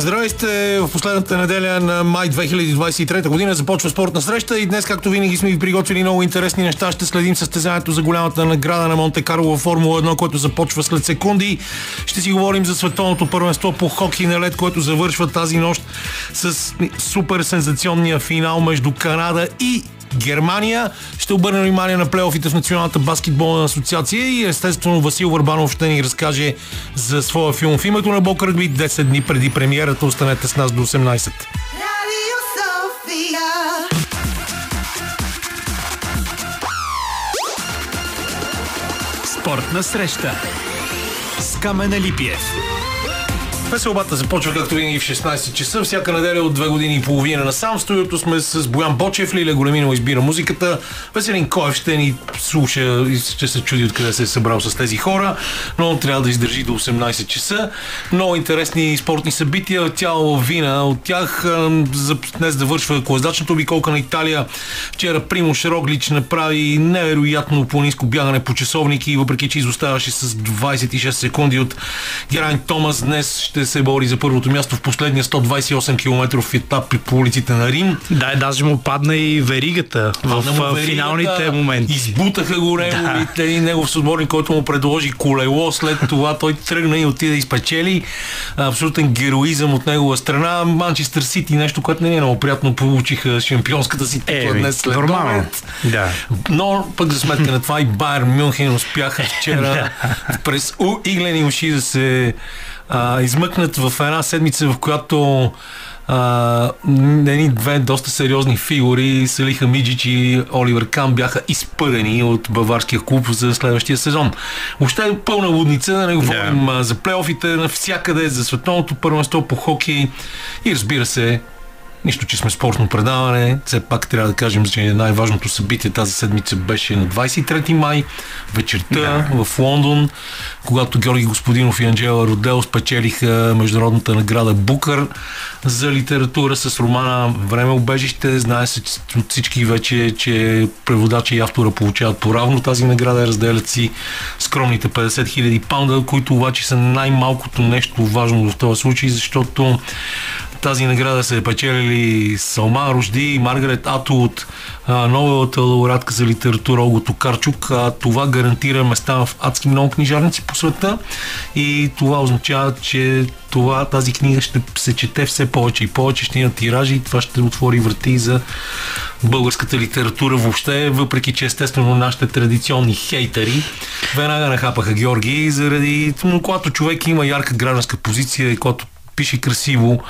Здравейте! В последната неделя на май 2023 година започва спортна среща и днес, както винаги, сме ви приготвили много интересни неща. Ще следим състезанието за голямата награда на Монте Карло в Формула 1, което започва след секунди. Ще си говорим за световното първенство по хокей на лед, което завършва тази нощ с супер сензационния финал между Канада и Германия. Ще обърнем внимание на плейофите в Националната баскетболна асоциация и естествено Васил Върбанов ще ни разкаже за своя филм в името на Бог Ръгби 10 дни преди премиерата. Останете с нас до 18. Спортна среща с Камена Липиев. Веселбата започва както винаги в 16 часа. Всяка неделя от 2 години и половина на сам студиото сме с Боян Бочев, Лиля Големинова избира музиката. Веселин Коев ще ни слуша и ще се чуди откъде се е събрал с тези хора, но трябва да издържи до 18 часа. Много интересни спортни събития. Тяло вина от тях. Днес да вършва колездачната обиколка на Италия. Вчера Примуш Роглич направи невероятно планинско бягане по часовники, въпреки че изоставаше с 26 секунди от Герайн Томас. Днес ще ще се бори за първото място в последния 128 км етап по улиците на Рим. Да, даже му падна и веригата падна в веригата, финалните моменти. Избутаха го него да. и негов съотборник, който му предложи колело. След това той тръгна и отиде и спечели. Абсолютен героизъм от негова страна. Манчестър Сити, нещо, което не е много приятно, получиха шампионската си титла днес след нормално. Да. Но пък за сметка на това и Байер Мюнхен успяха вчера през иглени уши да се а, измъкнат в една седмица, в която едни две доста сериозни фигури, Салиха Миджич и Оливер Кам бяха изпъдени от баварския клуб за следващия сезон. Въобще е пълна лудница, да не говорим yeah. за плейофите навсякъде, за световното първенство по хокей и разбира се Нищо, че сме спортно предаване. Все пак трябва да кажем, че най-важното събитие тази седмица беше на 23 май, вечерта да. в Лондон, когато Георги Господинов и Анджела Родел спечелиха международната награда Букър за литература с романа Време обежище. Знае се от всички вече, че преводача и автора получават поравно тази награда, разделят си скромните 50 000 паунда, които обаче са най-малкото нещо важно в този случай, защото тази награда се е печелили Салма Рожди и Маргарет Ато от новата лауреатка за литература Ого Токарчук. Това гарантира места в адски много книжарници по света и това означава, че това, тази книга ще се чете все повече и повече, ще има тиражи и това ще отвори врати за българската литература въобще, въпреки че естествено нашите традиционни хейтери веднага нахапаха Георги заради, когато човек има ярка гражданска позиция и когато пише красиво,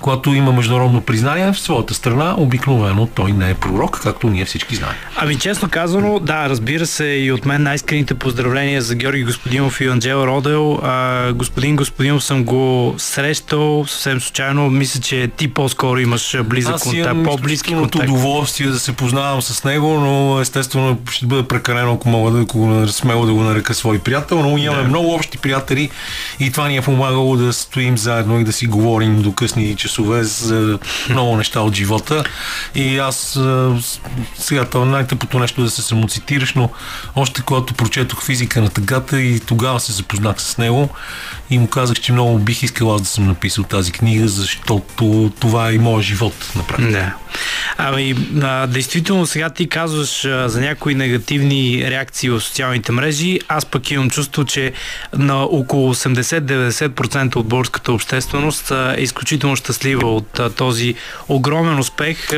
когато има международно признание в своята страна, обикновено той не е пророк, както ние всички знаем. Ами честно казано, да, разбира се и от мен най-искрените поздравления за Георги Господинов и Анджела Родел. А, господин Господинов съм го срещал съвсем случайно. Мисля, че ти по-скоро имаш близък Аз контакт, по-близки контакт. удоволствие да се познавам с него, но естествено ще бъде прекалено, ако мога да, ако смело да го нарека свой приятел, но имаме да. много общи приятели и това ни е помагало да стоим заедно и да си говорим до късни часове за много неща от живота. И аз сега това е най-тъпото нещо да се самоцитираш, но още когато прочетох физика на тъгата и тогава се запознах с него и му казах, че много бих искал аз да съм написал тази книга, защото това е и моят живот на практика. Да. Ами, а, действително сега ти казваш а, за някои негативни реакции в социалните мрежи. Аз пък имам чувство, че на около 80-90% от българската общественост а, е изключително щастлива от този огромен успех.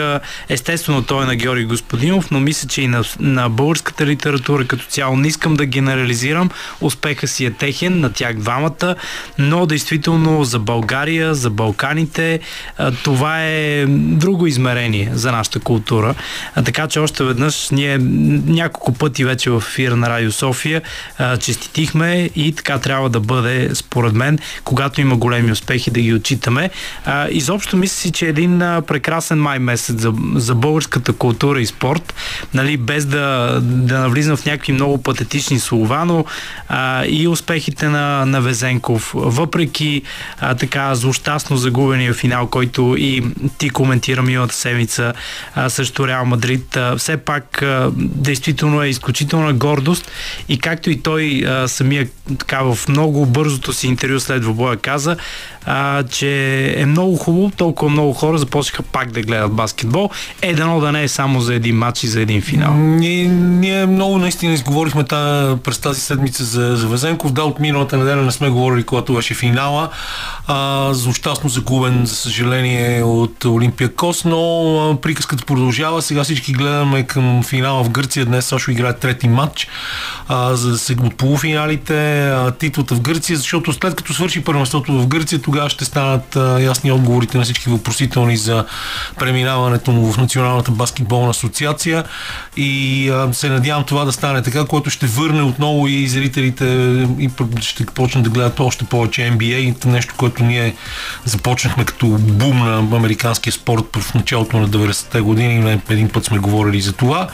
Естествено, той е на Георги Господинов, но мисля, че и на, на българската литература като цяло не искам да генерализирам. Успеха си е техен на тях двамата, но действително за България, за Балканите, това е друго измерение за нашата култура. Така че още веднъж ние няколко пъти вече в ефира на Радио София честитихме и така трябва да бъде, според мен, когато има големи успехи да ги отчитаме. А, изобщо мисля си, че е един а, прекрасен май месец за, за българската култура и спорт, нали, без да, да навлизам в някакви много патетични слова, но а, и успехите на, на Везенков, въпреки а, така злощастно загубения финал, който и ти коментира миналата седмица а, срещу Реал Мадрид, а, все пак а, действително е изключителна гордост. И както и той а, самия така в много бързото си интервю след двобоя каза, а, че е много хубаво, толкова много хора започнаха пак да гледат баскетбол. Е, дано да не е само за един матч и за един финал. Ние, ние много наистина изговорихме та, през тази седмица за, за Везенков. Да, от миналата неделя не сме говорили, когато беше финала. А, злощастно загубен, за съжаление, от Олимпия Кос, но а, приказката продължава. Сега всички гледаме към финала в Гърция. Днес също играе трети матч, а, за да се от полуфиналите, а, титлата в Гърция, защото след като свърши първенството в Гърция, тогава ще станат а, ясни отговорите на всички въпросителни за преминаването му в Националната баскетболна асоциация и а, се надявам това да стане така, което ще върне отново и зрителите и ще почнат да гледат още повече NBA, нещо, което ние започнахме като бум на американския спорт в началото на 90-те години. Един път сме говорили за това.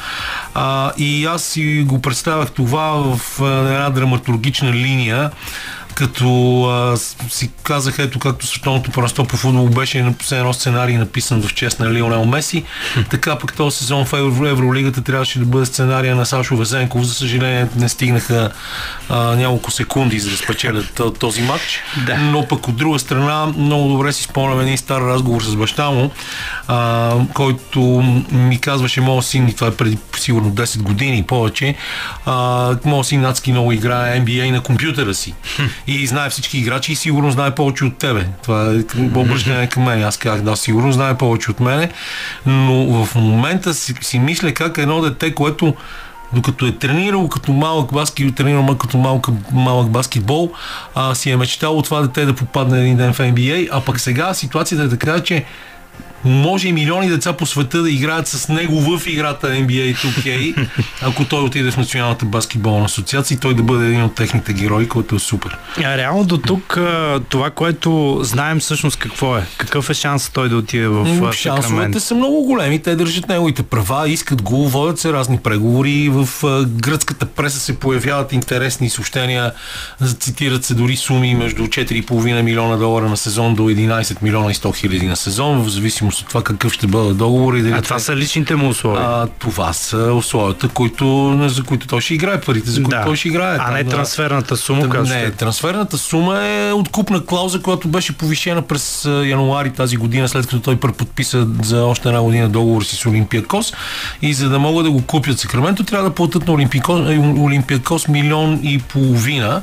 А, и аз си го представях това в една драматургична линия, като а, си казах, ето както световното първенство по футбол беше написан едно сценарий написан в чест на Лионел Меси, така пък този сезон в Евро, Евролигата трябваше да бъде сценария на Сашо Везенков. За съжаление не стигнаха а, няколко секунди за да спечелят този матч. Да. Но пък от друга страна много добре си спомням един стар разговор с баща му, а, който ми казваше, моят син, и това е преди сигурно 10 години и повече, а, моят син Нацки много играе NBA на компютъра си и знае всички играчи и сигурно знае повече от тебе. Това е обръщане към мен. Аз казах, да, сигурно знае повече от мене, но в момента си, си мисля как едно дете, което докато е тренирал като малък баскетбол, тренирал като малък, малък баскетбол, а, си е мечтал от това дете да попадне един ден в NBA, а пък сега ситуацията е така, че може и милиони деца по света да играят с него в играта NBA 2K, ако той отиде в Националната баскетболна асоциация и той да бъде един от техните герои, който е супер. А, реално до тук това, което знаем всъщност какво е? Какъв е шанс той да отиде в Шансовете са много големи. Те държат неговите права, искат го, водят се разни преговори. В гръцката преса се появяват интересни съобщения. Цитират се дори суми между 4,5 милиона долара на сезон до 11 милиона и 100 хиляди на сезон, в зависимост зависимост от това какъв ще бъде договор. И дали а това са личните му условия? А, това са условията, които, за които той ще играе, парите, за които да. той ще играе. А не да. трансферната сума, да, Не, трансферната сума е откупна клауза, която беше повишена през януари тази година, след като той преподписа за още една година договор с Олимпиакос. И за да могат да го купят Сакраменто, трябва да платят на Олимпиакос милион и половина.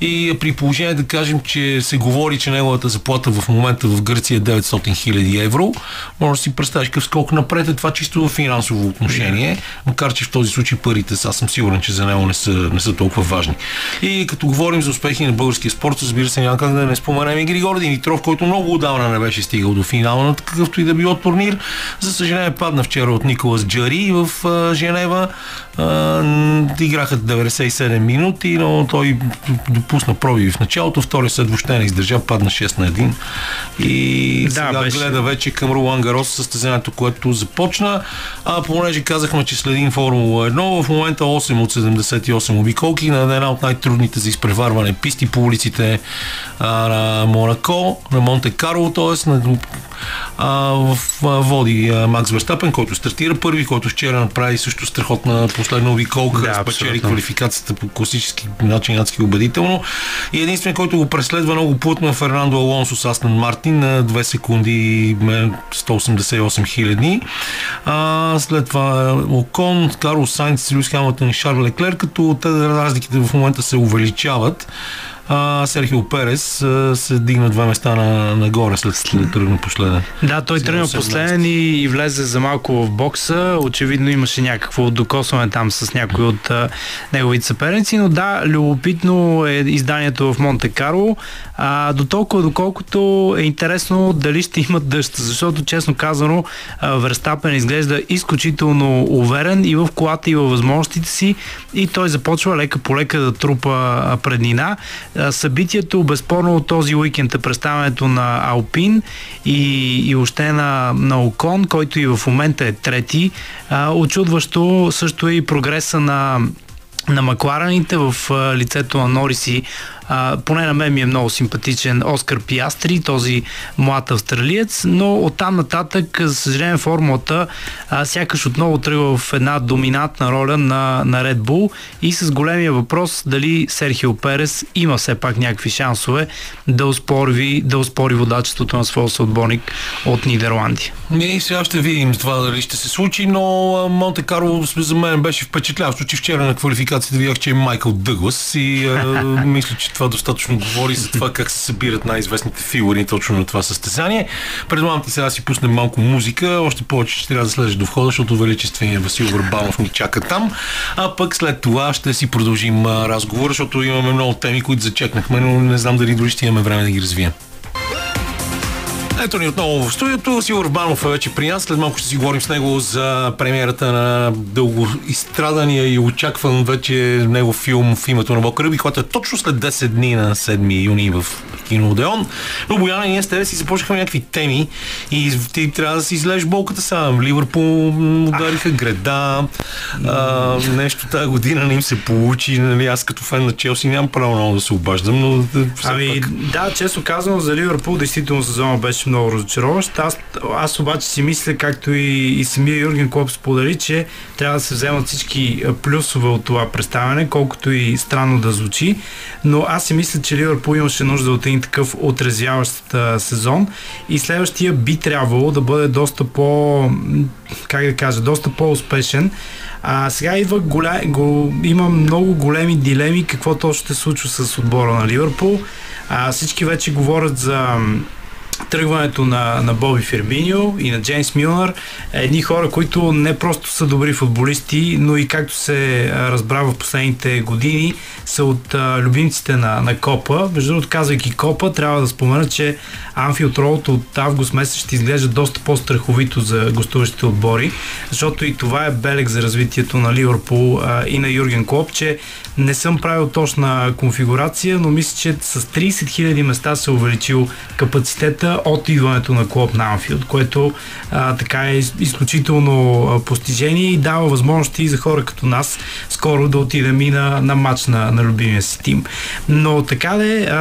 И при положение да кажем, че се говори, че неговата заплата в момента в Гърция е 900 000 евро, може да си представиш какъв скок напред е това чисто в финансово отношение, макар че в този случай парите, аз съм сигурен, че за него не са, не са толкова важни. И като говорим за успехи на българския спорт, разбира се, няма как да не споменем и Григор Димитров, който много отдавна не беше стигал до финала на какъвто и да било турнир. За съжаление падна вчера от Николас Джари в Женева. играха 97 минути, но той допусна проби в началото, втори след въобще не издържа, падна 6 на 1 и да, сега беше... гледа вече към Ролан Гарос състезанието, което започна. А понеже казахме, че следим Формула 1, в момента 8 от 78 обиколки на една от най-трудните за изпреварване писти по улиците а, на Монако, на Монте Карло, т.е. на а, в, а, води а, Макс Верстапен, който стартира първи, който вчера направи също страхотна последна обиколка, да, спечели квалификацията по класически начин, адски убедително. И единствен, който го преследва много плътно е Фернандо Алонсо с Астан Мартин на 2 секунди 188 хиляди. след това Окон, Карлос Сайнц, Люис Хамилтон и Шарл Леклер, като те разликите в момента се увеличават а Серхио Перес а, се дигна два места на, нагоре след тръгна последен. Да, той тръгна последен и, и влезе за малко в бокса. Очевидно имаше някакво докосване там с някои от а, неговите съперници, но да, любопитно е изданието в Монте Карло. А, до толкова, доколкото е интересно дали ще имат дъжд, защото честно казано Верстапен изглежда изключително уверен и в колата и във възможностите си и той започва лека по лека да трупа преднина. Събитието, безспорно от този уикенд е представянето на Алпин и, и още на, на Окон, който и в момента е трети. очудващо също е и прогреса на на маклараните в лицето на Норис и а, поне на мен ми е много симпатичен Оскар Пиастри, този млад австралиец, но оттам нататък, за съжаление, формулата а, сякаш отново тръгва в една доминантна роля на, на Red Bull и с големия въпрос дали Серхио Перес има все пак някакви шансове да успори, да успори водачеството на своя съотборник от Нидерландия. Не, сега ще видим това дали ще се случи, но Монте Карло за мен беше впечатляващо, че вчера на квалификацията видях, че е Майкъл Дъглас и а, мисля, че това достатъчно говори за това как се събират най-известните фигури точно на това състезание. Предлагам ти сега си пуснем малко музика, още повече, че трябва да слезеш до входа, защото величествения Васил Върбанов ни чака там, а пък след това ще си продължим разговора, защото имаме много теми, които зачекнахме, но не знам дали дори ще имаме време да ги развием. Ето ни отново в студиото. Сигур Банов е вече при нас. След малко ще си говорим с него за премиерата на дълго изстрадания и очакван вече него филм в името на Бог Ръби, който е точно след 10 дни на 7 юни в кино Одеон. Но Бояна, ние с тебе си започнахме някакви теми и ти трябва да си излезеш болката сам. Ливърпул удариха греда, а, нещо тази година не им се получи. Нали, аз като фен на Челси нямам право много да се обаждам, но... Ами, пак... да, често казвам за Ливърпул, действително сезона беше много разочароващ. Аз, аз обаче си мисля, както и, и самия Юрген Клоп сподели, че трябва да се вземат всички плюсове от това представяне, колкото и странно да звучи. Но аз си мисля, че Ливърпул имаше нужда от един такъв отрезвяващ сезон и следващия би трябвало да бъде доста по, как да кажа, доста по-успешен. А сега идва голя... го... има много големи дилеми какво точно ще случва с отбора на Ливърпул. А, всички вече говорят за тръгването на, на Боби Ферминио и на Джеймс Милнър, едни хора, които не просто са добри футболисти, но и както се разбра в последните години, са от а, любимците на, на Копа. Между другото, казвайки Копа, трябва да спомена, че Анфилд Роуд от август месец ще изглежда доста по-страховито за гостуващите отбори, защото и това е белег за развитието на Ливърпул а, и на Юрген Клоп, че не съм правил точна конфигурация, но мисля, че с 30 000 места се увеличил капацитета от идването на Клоп на Анфилд, което а, така е изключително постижение и дава възможности за хора като нас скоро да отидем и на, на матч на, на любимия си тим. Но така де,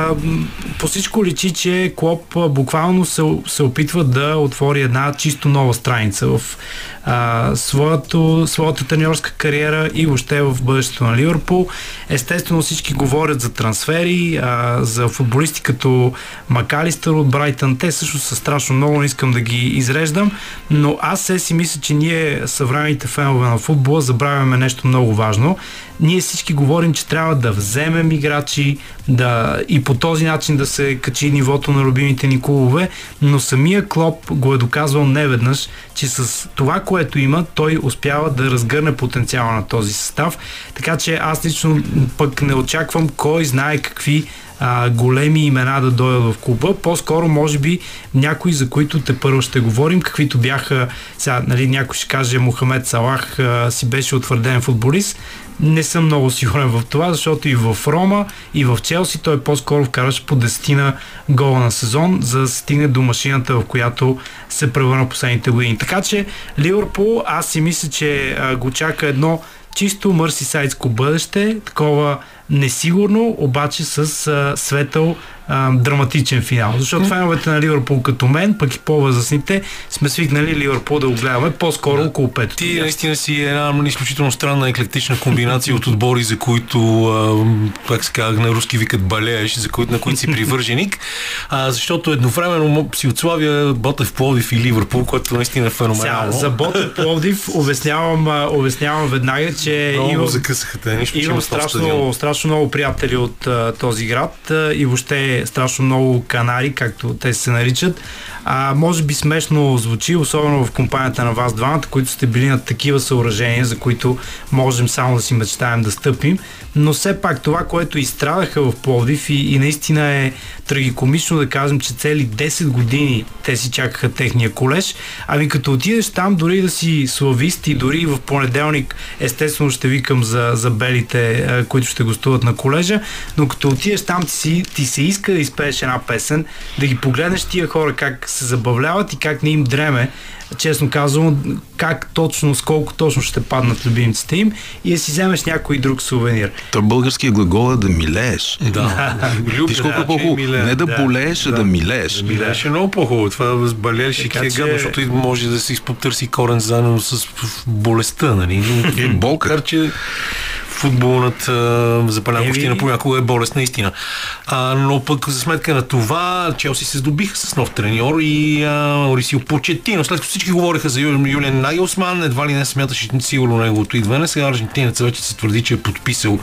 по всичко личи, че Клоп буквално се, се опитва да отвори една чисто нова страница в а, своето, своята тренерска кариера и въобще в бъдещето на Ливърпул. Естествено всички говорят за трансфери, а, за футболисти като Макалистър от Брайтън. Те също са страшно много, не искам да ги изреждам, но аз се си мисля, че ние съвременните фенове на футбола забравяме нещо много важно. Ние всички говорим, че трябва да вземем играчи да, и по този начин да се качи нивото на любимите ни клубове, но самия Клоп го е доказвал неведнъж, че с това, което има, той успява да разгърне потенциала на този състав. Така че аз лично пък не очаквам кой знае какви а, големи имена да дойдат в клуба. По-скоро, може би, някои, за които те първо ще говорим, каквито бяха, сега, нали, някой ще каже, Мохамед Салах а, си беше утвърден футболист. Не съм много сигурен в това, защото и в Рома, и в Челси той по-скоро вкараше по дестина гола на сезон, за да стигне до машината, в която се превърна последните години. Така че Ливърпул, аз си мисля, че го чака едно чисто мърсисайдско бъдеще, такова несигурно, обаче с светъл а, драматичен финал. Защото феновете на Ливърпул като мен, пък и по-възрастните, сме свикнали Ливърпул да го гледаме по-скоро да. около пето. Ти наистина си една изключително странна еклектична комбинация от отбори, за които, а, как се казва, на руски викат балееш, за които, на които си привърженик, а, защото едновременно си отславя Ботев Пловдив и Ливърпул, което наистина е феноменално. Сега, за Ботев Пловдив обяснявам, обяснявам веднага, че Много имам, закъсаха те, нищо, имам страшно, страшно много приятели от а, този град а, и въобще страшно много канари, както те се наричат. А, може би смешно звучи, особено в компанията на вас двамата, които сте били на такива съоръжения, за които можем само да си мечтаем да стъпим. Но все пак това, което изстрадаха в Пловдив и, и наистина е трагикомично да кажем, че цели 10 години те си чакаха техния колеж. Ами като отидеш там, дори да си славист и дори в понеделник, естествено ще викам за, за белите, които ще гостуват на колежа, но като отидеш там, ти, си, ти се иска да изпееш една песен, да ги погледнеш тия хора как се забавляват и как не им дреме честно казвам, как точно, с колко точно ще паднат любимците им и да си вземеш някой друг сувенир. То българския глагол е да милееш. Да. Виж колко е по-хубаво. Не да, Да. болееш, а да милееш. Милееш е много по-хубаво. Това с балеш и Така е гадно, защото може да се изпотърси корен заедно с болестта, нали? И болка. Макар, че футболната запалянковщина Еми. понякога е болест наистина. А, но пък за сметка на това Челси се здобиха с нов треньор и а, Орисио Почетино. След като всички говориха за Ю- Юлиан Нагелсман, едва ли не смяташе сигурно неговото идване. Сега аржентинец вече се твърди, че е подписал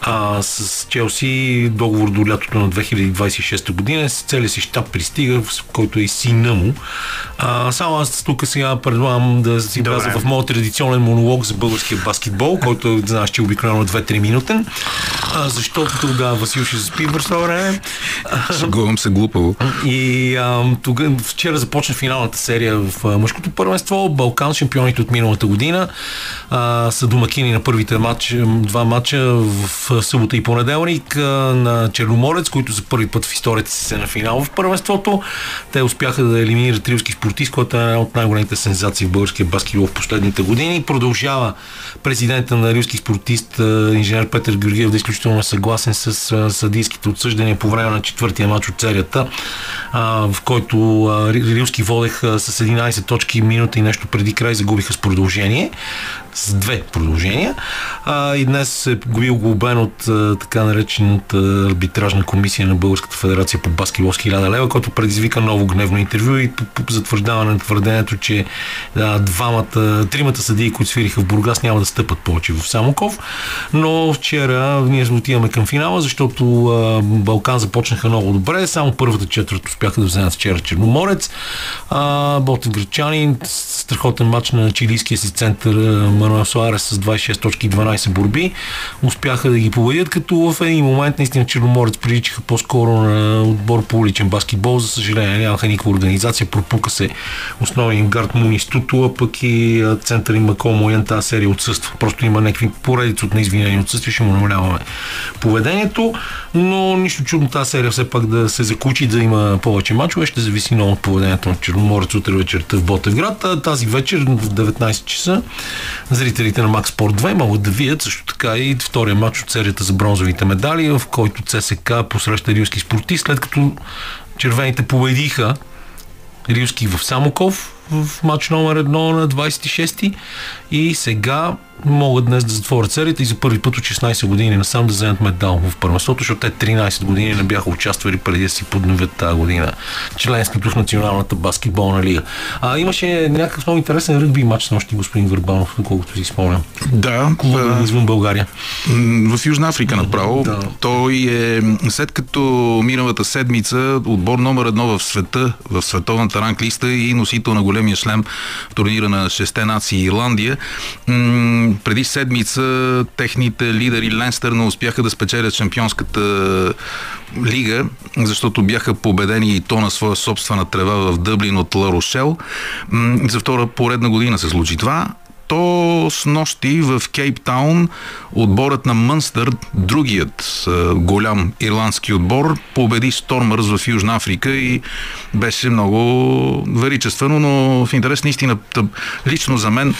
а, с Челси договор до лятото на 2026 година. С целия си щаб пристига, в който е и сина му. А, само аз тук сега предлагам да си вляза в моят традиционен монолог за българския баскетбол, който знаеш, че е обикновено 2-3 минутен. А, защото тогава Васил ще заспи в това време. Шегувам се глупаво. И а, тога, вчера започна финалната серия в а, мъжкото първенство. Балкан, шампионите от миналата година, а, са домакини на първите матч, два матча в събота и понеделник а, на Черноморец, които за първи път в историята си се на финал в първенството. Те успяха да елиминират рилски спортист, който е една от най-големите сензации в българския баскетбол в последните години. Продължава президента на рилски спортист инженер Петър Георгиев да е изключително съгласен с а, съдийските отсъждания по време на четвъртия матч от серията, а, в който Рилски водеха с 11 точки минута и нещо преди край загубиха с продължение с две продължения. А, и днес е бил глобен от а, така наречената арбитражна комисия на Българската федерация по баскетбол с 1000 лева, който предизвика ново гневно интервю и по, затвърждаване на твърдението, че а, двамата, тримата съдии, които свириха в Бургас, няма да стъпат повече в Самоков. Но вчера ние отиваме към финала, защото а, Балкан започнаха много добре. Само първата четвърт успяха да вземат вчера Черноморец. А, Ботен Гречанин, страхотен матч на чилийския си център Мануел Суарес с 26 точки и 12 борби. Успяха да ги победят, като в един момент наистина Черноморец приличаха по-скоро на отбор по уличен баскетбол. За съжаление нямаха никаква организация. Пропука се основния гард Муни Стуто, а пък и център им Макол Моян тази серия отсъства. Просто има някакви поредици от неизвинени отсъствия, ще му намаляваме поведението, но нищо чудно тази серия все пак да се закучи, да има повече мачове, ще зависи много от поведението на Черноморец утре вечерта в Ботевград. Тази вечер в 19 часа зрителите на Макс Спорт 2 могат да видят също така и втория матч от серията за бронзовите медали, в който ЦСК посреща рилски спортист, след като червените победиха Рилски в Самоков в матч номер едно на 26 и сега могат днес да затворят серията и за първи път от 16 години насам да вземат медал в първенството, защото те 13 години не бяха участвали преди да си подновят тази година членството в Националната баскетболна лига. А, имаше някакъв много интересен ръгби матч с нощи господин Върбанов, колкото си спомням. Да, Клуба а, извън България. В Южна Африка направо. Да. Той е, след като миналата седмица отбор номер едно в света, в световната ранглиста и носител на големия шлем в турнира на шесте нации Ирландия, преди седмица техните лидери Ленстър не успяха да спечелят шампионската лига, защото бяха победени и то на своя собствена трева в Дъблин от Ла Рошел. М, За втора поредна година се случи това то с нощи в Кейптаун отборът на Мънстър, другият голям ирландски отбор, победи Стормърс в Южна Африка и беше много величествено, но в интерес на истината, лично за мен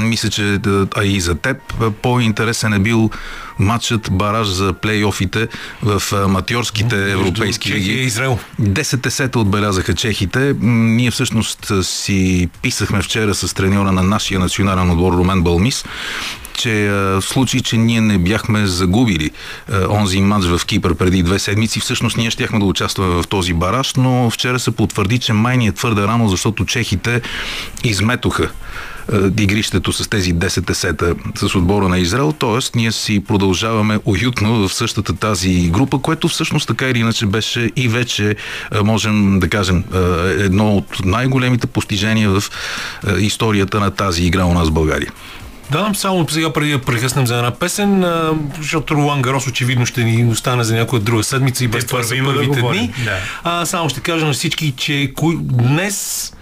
мисля, че да, а и за теб е, по-интересен е бил матчът бараж за плейофите в аматьорските европейски Чехия и лиги. Израел. 10-10 отбелязаха чехите. Ние всъщност си писахме вчера с треньора на нашия национален отбор Румен Балмис, че в случай, че ние не бяхме загубили онзи матч в Кипър преди две седмици, всъщност ние щяхме да участваме в този бараж, но вчера се потвърди, че май ни е твърде рано, защото чехите изметоха игрището с тези 10 сета с отбора на Израел, т.е. ние си продължаваме уютно в същата тази група, което всъщност така или иначе беше и вече, а, можем да кажем, а, едно от най-големите постижения в историята на тази игра у нас в България. Да, само сега преди да прекъснем за една песен, защото Ролан Гарос очевидно ще ни остане за някоя друга седмица и без Те това са да първите говорим, дни. да. А, само ще кажа на всички, че кой, днес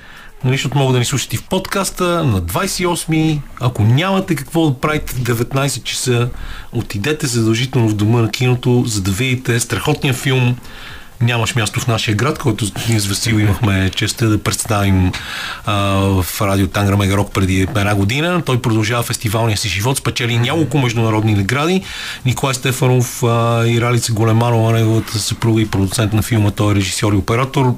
нали, защото могат да ни слушате и в подкаста на 28 ако нямате какво да правите в 19 часа, отидете задължително в дома на киното, за да видите страхотния филм нямаш място в нашия град, който ние с Васил имахме честа да представим а, в радио Тангра Мегарок преди една година. Той продължава фестивалния си живот, спечели няколко международни награди. Николай Стефанов а, и Ралица Големанова, неговата съпруга и продуцент на филма, той е режисьор и оператор,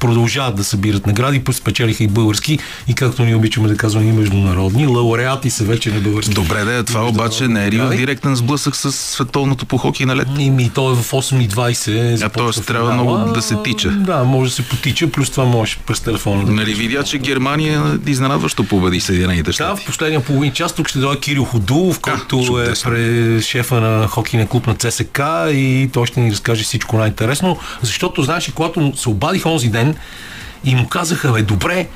продължават да събират награди, спечелиха и български и както ние обичаме да казваме и международни. Лауреати са вече на български. Добре, да, това обаче не е ли директен сблъсък с световното по хокей на лед? И, и то е в 8.20. А т.е. трябва много да се тича. Да, може да се потича, плюс това може през телефона да Нали видя, че Германия изненадващо победи Съединените щати? Да, в последния половин час тук ще дойде Кирил Ходулов, който е пре шефа на хокейния клуб на ЦСК и той ще ни разкаже всичко най-интересно, защото знаеш, когато се обадих онзи ден и му казаха, бе, добре,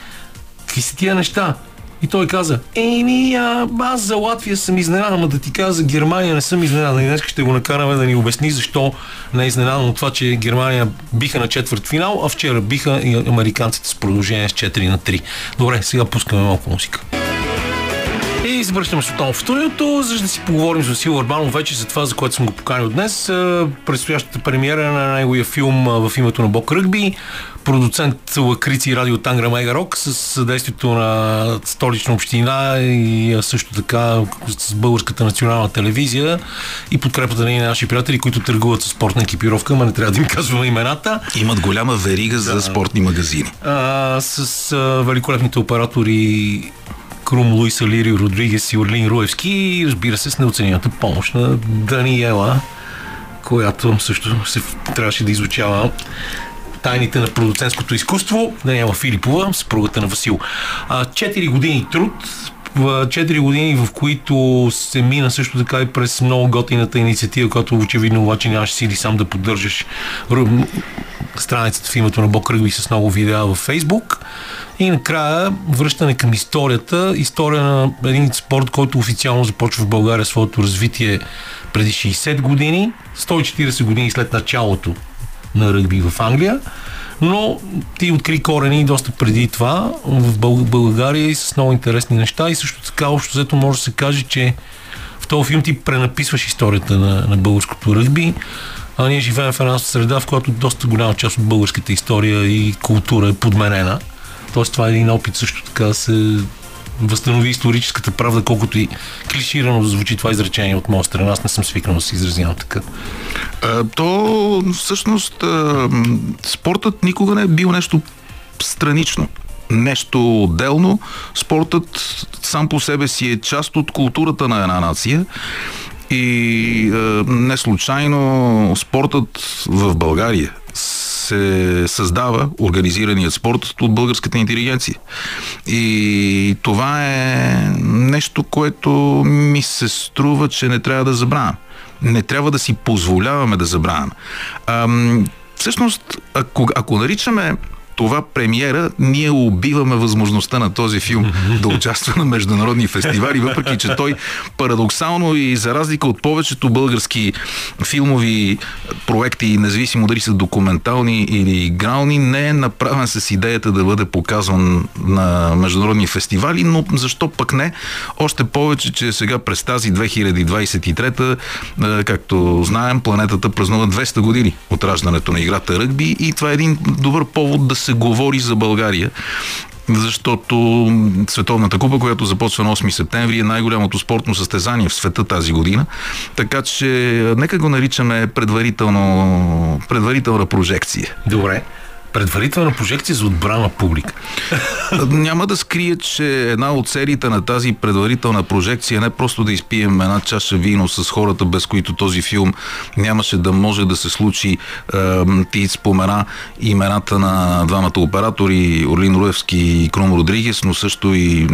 какви са тия неща? И той каза, еми, а, аз за Латвия съм изненадан, но да ти кажа за Германия не съм изненадан. И днес ще го накараме да ни обясни защо не е изненадан от това, че Германия биха на четвърт финал, а вчера биха и американците с продължение с 4 на 3. Добре, сега пускаме малко музика. И извръщаме се отново в студиото, за да си поговорим с Васил Арбанов вече за това, за което съм го поканил днес. Предстоящата премиера на неговия филм в името на Бог Ръгби. Продуцент Лакрици Радио Тангра Мега Рок с съдействието на столична община и също така с Българската национална телевизия и подкрепата на наши приятели, които търгуват с спортна екипировка, ма не трябва да им казваме имената. Имат голяма верига да. за спортни магазини. А, с а, великолепните оператори Крум, Луис Алири, Родригес и Орлин Руевски и разбира се с неоценената помощ на Даниела, която също се трябваше да изучава тайните на продуцентското изкуство. Даниела Филипова, съпругата на Васил. Четири години труд, 4 години, в които се мина също така и през много готината инициатива, която очевидно обаче нямаше сили сам да поддържаш страницата в името на Бог Ръгби с много видеа във Фейсбук. И накрая връщане към историята. История на един спорт, който официално започва в България своето развитие преди 60 години, 140 години след началото на ръгби в Англия. Но ти откри корени доста преди това в България и с много интересни неща. И също така, общо взето може да се каже, че в този филм ти пренаписваш историята на, на българското ръгби. А ние живеем в една среда, в която доста голяма част от българската история и култура е подменена. Тоест това е един опит също така да се възстанови историческата правда, колкото и клиширано звучи това изречение от моя страна. Аз не съм свикнал да се изразявам така. А, то всъщност а, спортът никога не е бил нещо странично нещо отделно. Спортът сам по себе си е част от културата на една нация. И е, не случайно спортът в България се създава организираният спорт от българската интелигенция. И това е нещо, което ми се струва, че не трябва да забравям. Не трябва да си позволяваме да забравяме. Всъщност, ако, ако наричаме това премиера, ние убиваме възможността на този филм да участва на международни фестивали, въпреки че той парадоксално и за разлика от повечето български филмови проекти, независимо дали са документални или игрални, не е направен с идеята да бъде показван на международни фестивали, но защо пък не? Още повече, че сега през тази 2023, както знаем, планетата празнува 200 години от раждането на играта ръгби и това е един добър повод да се говори за България защото Световната купа, която започва на 8 септември, е най-голямото спортно състезание в света тази година. Така че нека го наричаме предварително, предварителна прожекция. Добре предварителна прожекция за отбрана публика. Няма да скрия, че една от сериите на тази предварителна прожекция не просто да изпием една чаша вино с хората, без които този филм нямаше да може да се случи. Ти спомена имената на двамата оператори, Орлин Руевски и Кром Родригес, но също и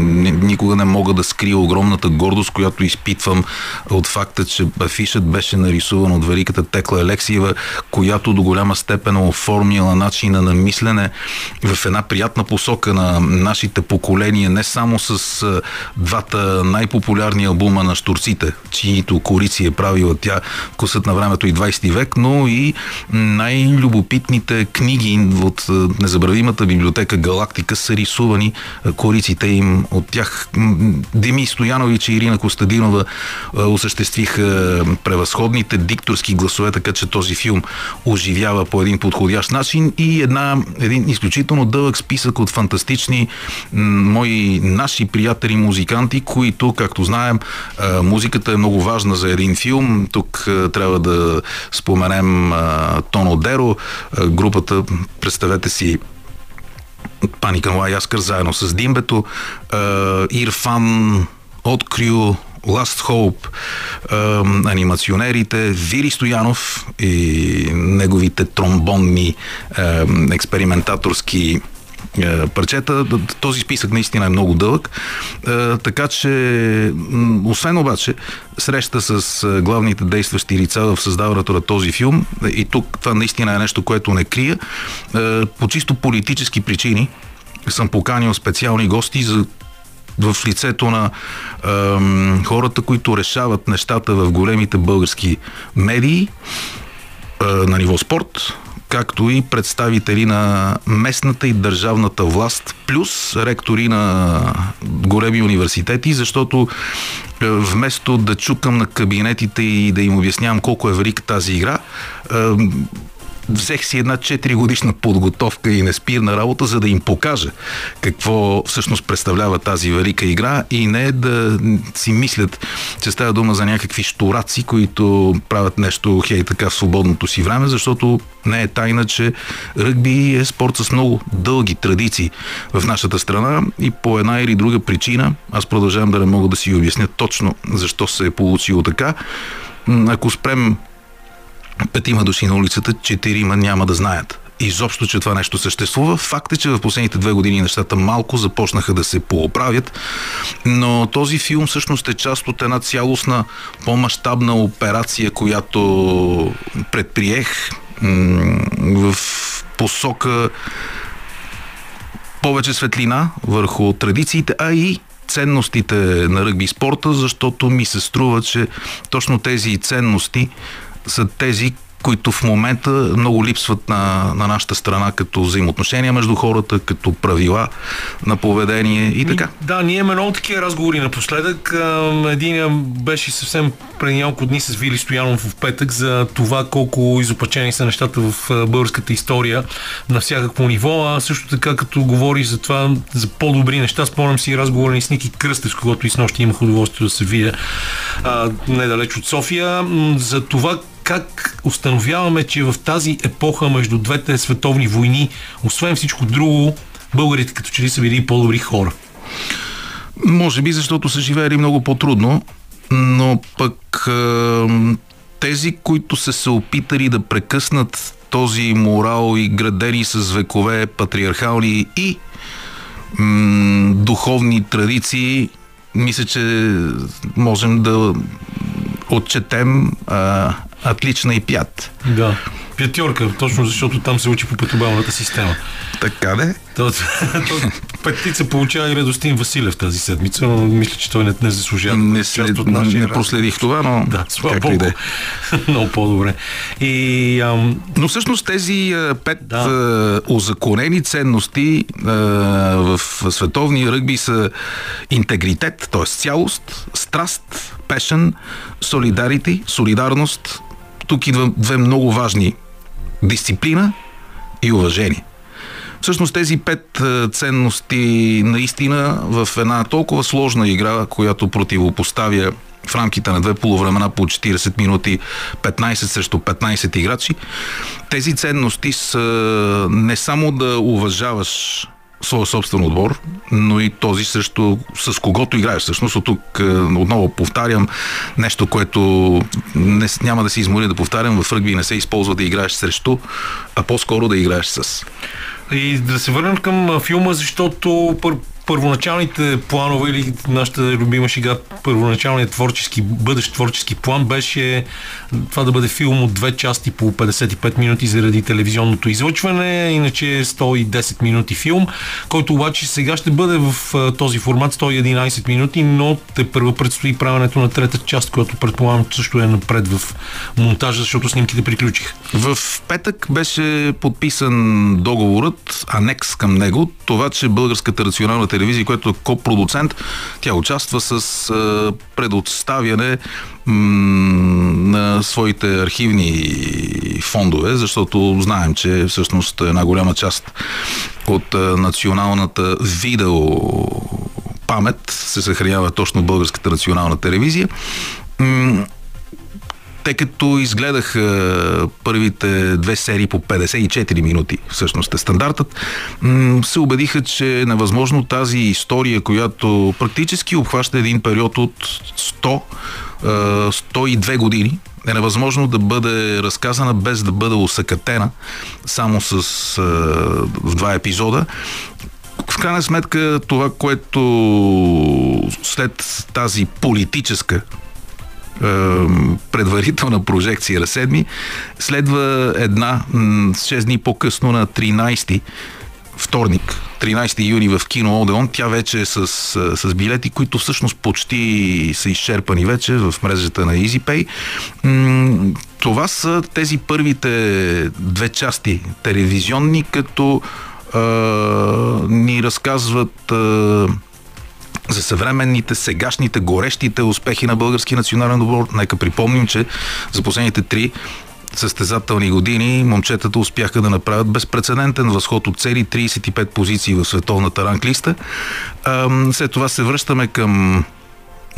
никога не мога да скрия огромната гордост, която изпитвам от факта, че афишът беше нарисуван от великата Текла Алексиева, която до голяма степен е оформила начина на мислене в една приятна посока на нашите поколения, не само с двата най-популярни албума на штурците, чието корици е правила тя вкусът на времето и 20 век, но и най-любопитните книги от незабравимата библиотека Галактика са рисувани кориците им от тях. Деми Стоянович и Ирина Костадинова осъществиха превъзходните дикторски гласове, така че този филм оживява по един подходящ начин и една, един изключително дълъг списък от фантастични мои наши приятели музиканти, които, както знаем, музиката е много важна за един филм. Тук трябва да споменем Тоно Деро, групата, представете си, Паника Нуа Яскър заедно с Димбето, Ирфан, Открю, Last Hope, анимационерите, Вири Стоянов и неговите тромбонни експериментаторски е, парчета. Този списък наистина е много дълъг. Е, така че, освен обаче, среща с е, главните действащи лица в създаването на този филм, и тук това наистина е нещо, което не крия, по чисто политически причини съм поканил специални гости за в лицето на е, хората, които решават нещата в големите български медии е, на ниво спорт, както и представители на местната и държавната власт, плюс ректори на големи университети, защото вместо да чукам на кабинетите и да им обяснявам колко е велика тази игра, взех си една 4 годишна подготовка и неспирна работа, за да им покажа какво всъщност представлява тази велика игра и не да си мислят, че става дума за някакви штураци, които правят нещо хей така в свободното си време, защото не е тайна, че ръгби е спорт с много дълги традиции в нашата страна и по една или друга причина, аз продължавам да не мога да си обясня точно защо се е получило така. Ако спрем петима души на улицата, четирима няма да знаят изобщо, че това нещо съществува. Факт е, че в последните две години нещата малко започнаха да се пооправят, но този филм всъщност е част от една цялостна по-масштабна операция, която предприех в посока повече светлина върху традициите, а и ценностите на ръгби спорта, защото ми се струва, че точно тези ценности са тези, които в момента много липсват на, на нашата страна като взаимоотношения между хората, като правила на поведение и така. Да, ние имаме много такива разговори напоследък. Един беше съвсем преди няколко дни с Вили Стоянов в петък за това колко изопачени са нещата в българската история на всякакво ниво, а също така като говори за това, за по-добри неща, спомням си разговора ни с Ники Кръстев, с когото и с нощи имах удоволствие да се видя недалеч от София, за това как установяваме, че в тази епоха между двете световни войни, освен всичко друго, българите като че ли са били по-добри хора? Може би, защото са живеели много по-трудно, но пък тези, които са се опитали да прекъснат този морал и градени с векове патриархални и м- духовни традиции, мисля, че можем да отчетем а, отлична и пят. Да. Пятьорка, точно защото там се учи по петобалната система. Така де? То, то, петица получава и Радостин Василев тази седмица, но мисля, че той не, не заслужава. Не, след, от нашия не проследих това, но да, слава Богу. Е. Много по-добре. И, ам... Но всъщност тези а, пет да. а, озаконени ценности а, в световния ръгби са интегритет, т.е. цялост, страст, пешен, солидарити, солидарност. Тук идва две много важни дисциплина и уважение. Всъщност тези пет е, ценности наистина в една толкова сложна игра, която противопоставя в рамките на две полувремена по 40 минути 15 срещу 15 играчи, тези ценности са не само да уважаваш своя собствен отбор, но и този срещу с когото играеш. Всъщност от тук е, отново повтарям нещо, което не, няма да се измори да повтарям. В ръгби не се използва да играеш срещу, а по-скоро да играеш с. И да се върнем към филма, защото първоначалните планове или нашата любима шега, първоначалният творчески, бъдещ творчески план беше това да бъде филм от две части по 55 минути заради телевизионното излъчване, иначе 110 минути филм, който обаче сега ще бъде в този формат 111 минути, но те първо предстои правенето на трета част, която предполагам също е напред в монтажа, защото снимките приключиха. В петък беше подписан договорът, анекс към него, това, че Българската национална телевизия, която е копродуцент, тя участва с а, предоставяне на своите архивни фондове, защото знаем, че всъщност една голяма част от националната видео памет се съхранява точно Българската национална телевизия те като изгледах първите две серии по 54 минути, всъщност е стандартът, се убедиха, че е невъзможно тази история, която практически обхваща един период от 100 102 години, е невъзможно да бъде разказана без да бъде усъкатена само с в два епизода. В крайна сметка това, което след тази политическа предварителна прожекция разседми. Следва една 6 дни по-късно на 13 вторник, 13 юни в кино Одеон. Тя вече е с, с билети, които всъщност почти са изчерпани вече в мрежата на EasyPay. Това са тези първите две части телевизионни, като а, ни разказват а, за съвременните, сегашните, горещите успехи на български национален отбор. Нека припомним, че за последните три състезателни години момчетата успяха да направят безпредседентен възход от цели 35 позиции в световната ранглиста. След това се връщаме към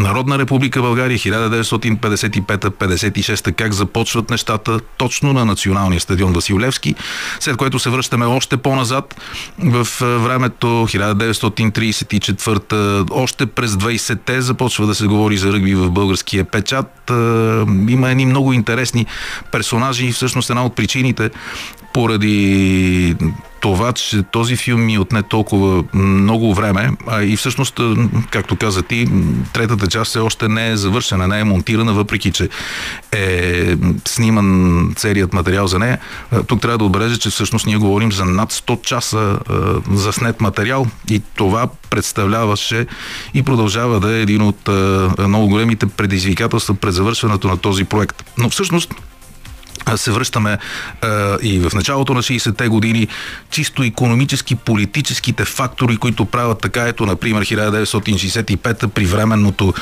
Народна република България 1955-56 как започват нещата точно на националния стадион Василевски, след което се връщаме още по-назад в времето 1934 още през 20-те започва да се говори за ръгби в българския печат. Има едни много интересни персонажи и всъщност една от причините поради това, че този филм ми отне толкова много време, а и всъщност, както каза ти, третата част все още не е завършена, не е монтирана, въпреки че е сниман целият материал за нея. Тук трябва да отбележа, че всъщност ние говорим за над 100 часа за снет материал и това представляваше и продължава да е един от много големите предизвикателства пред завършването на този проект. Но всъщност се връщаме а, и в началото на 60-те години, чисто економически, политическите фактори, които правят така, ето, например, 1965 при временното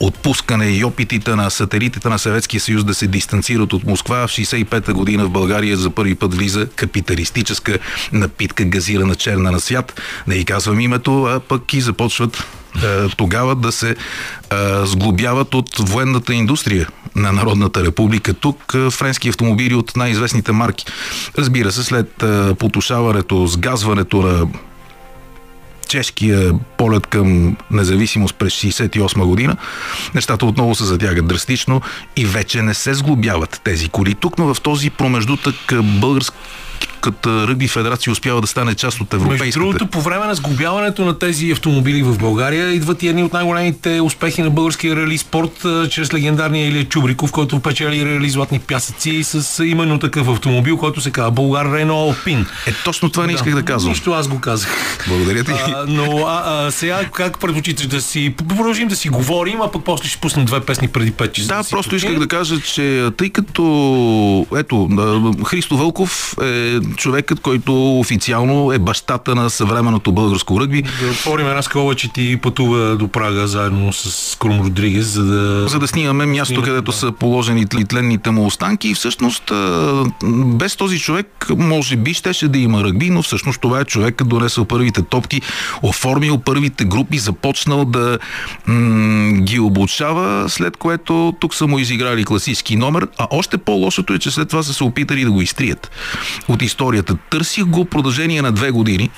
отпускане и опитите на сателитите на Съветския съюз да се дистанцират от Москва. В 65-та година в България за първи път влиза капиталистическа напитка газирана черна на свят. Не и казвам името, а пък и започват тогава да се сглобяват от военната индустрия на Народната република. Тук френски автомобили от най-известните марки. Разбира се, след потушаването, сгазването на чешкия полет към независимост през 68 година, нещата отново се затягат драстично и вече не се сглобяват тези коли. Тук, но в този промеждутък български Българската ръгби федерация успява да стане част от европейската. Между другото, по време на сглобяването на тези автомобили в България идват и едни от най-големите успехи на българския реали спорт чрез легендарния Илия Чубриков, който печели реали златни пясъци с именно такъв автомобил, който се казва Българ Рено Алпин. Е, точно това не да, исках да казвам. Нищо аз го казах. Благодаря ти. А, но а, а, сега как предпочиташ да си продължим да си говорим, а пък после ще пуснем две песни преди пет часа. Да, да просто исках да кажа, че тъй като ето, Христо Вълков е човекът, който официално е бащата на съвременното българско ръгби. Да отворим една скоба, че ти пътува до Прага заедно с Крум Родригес, за да... За да снимаме място, Снимаме, където да. са положени тленните му останки и всъщност без този човек може би щеше да има ръгби, но всъщност това е човекът донесъл първите топки, оформил първите групи, започнал да м- ги обучава, след което тук са му изиграли класически номер, а още по-лошото е, че след това са се опитали да го изтрият от историята. Търсих го продължение на две години,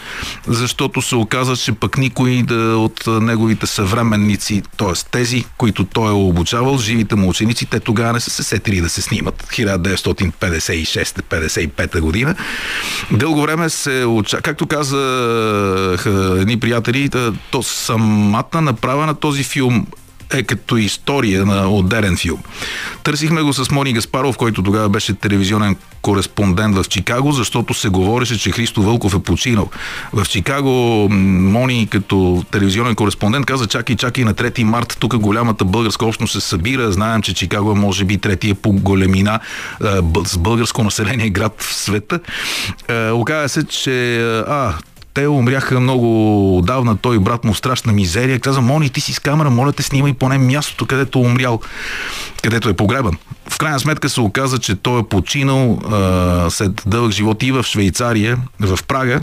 защото се оказа, че пък никой да, от неговите съвременници, т.е. тези, които той е обучавал, живите му ученици, те тогава не са се сетили да се снимат. 1956-55 година. Дълго време се оча... Както каза едни приятели, то самата направа на този филм е като история на отделен филм. Търсихме го с Мони Гаспаров, който тогава беше телевизионен кореспондент в Чикаго, защото се говореше, че Христо Вълков е починал. В Чикаго Мони като телевизионен кореспондент каза, чакай, чакай на 3 март, тук голямата българска общност се събира, знаем, че Чикаго е може би третия по големина с българско население град в света. Оказа се, че а, те умряха много давна, той брат му страшна мизерия. Каза, Мони, ти си с камера, моля те, снимай поне мястото, където е умрял, където е погребан. В крайна сметка се оказа, че той е починал а, след дълъг живот и в Швейцария, в Прага,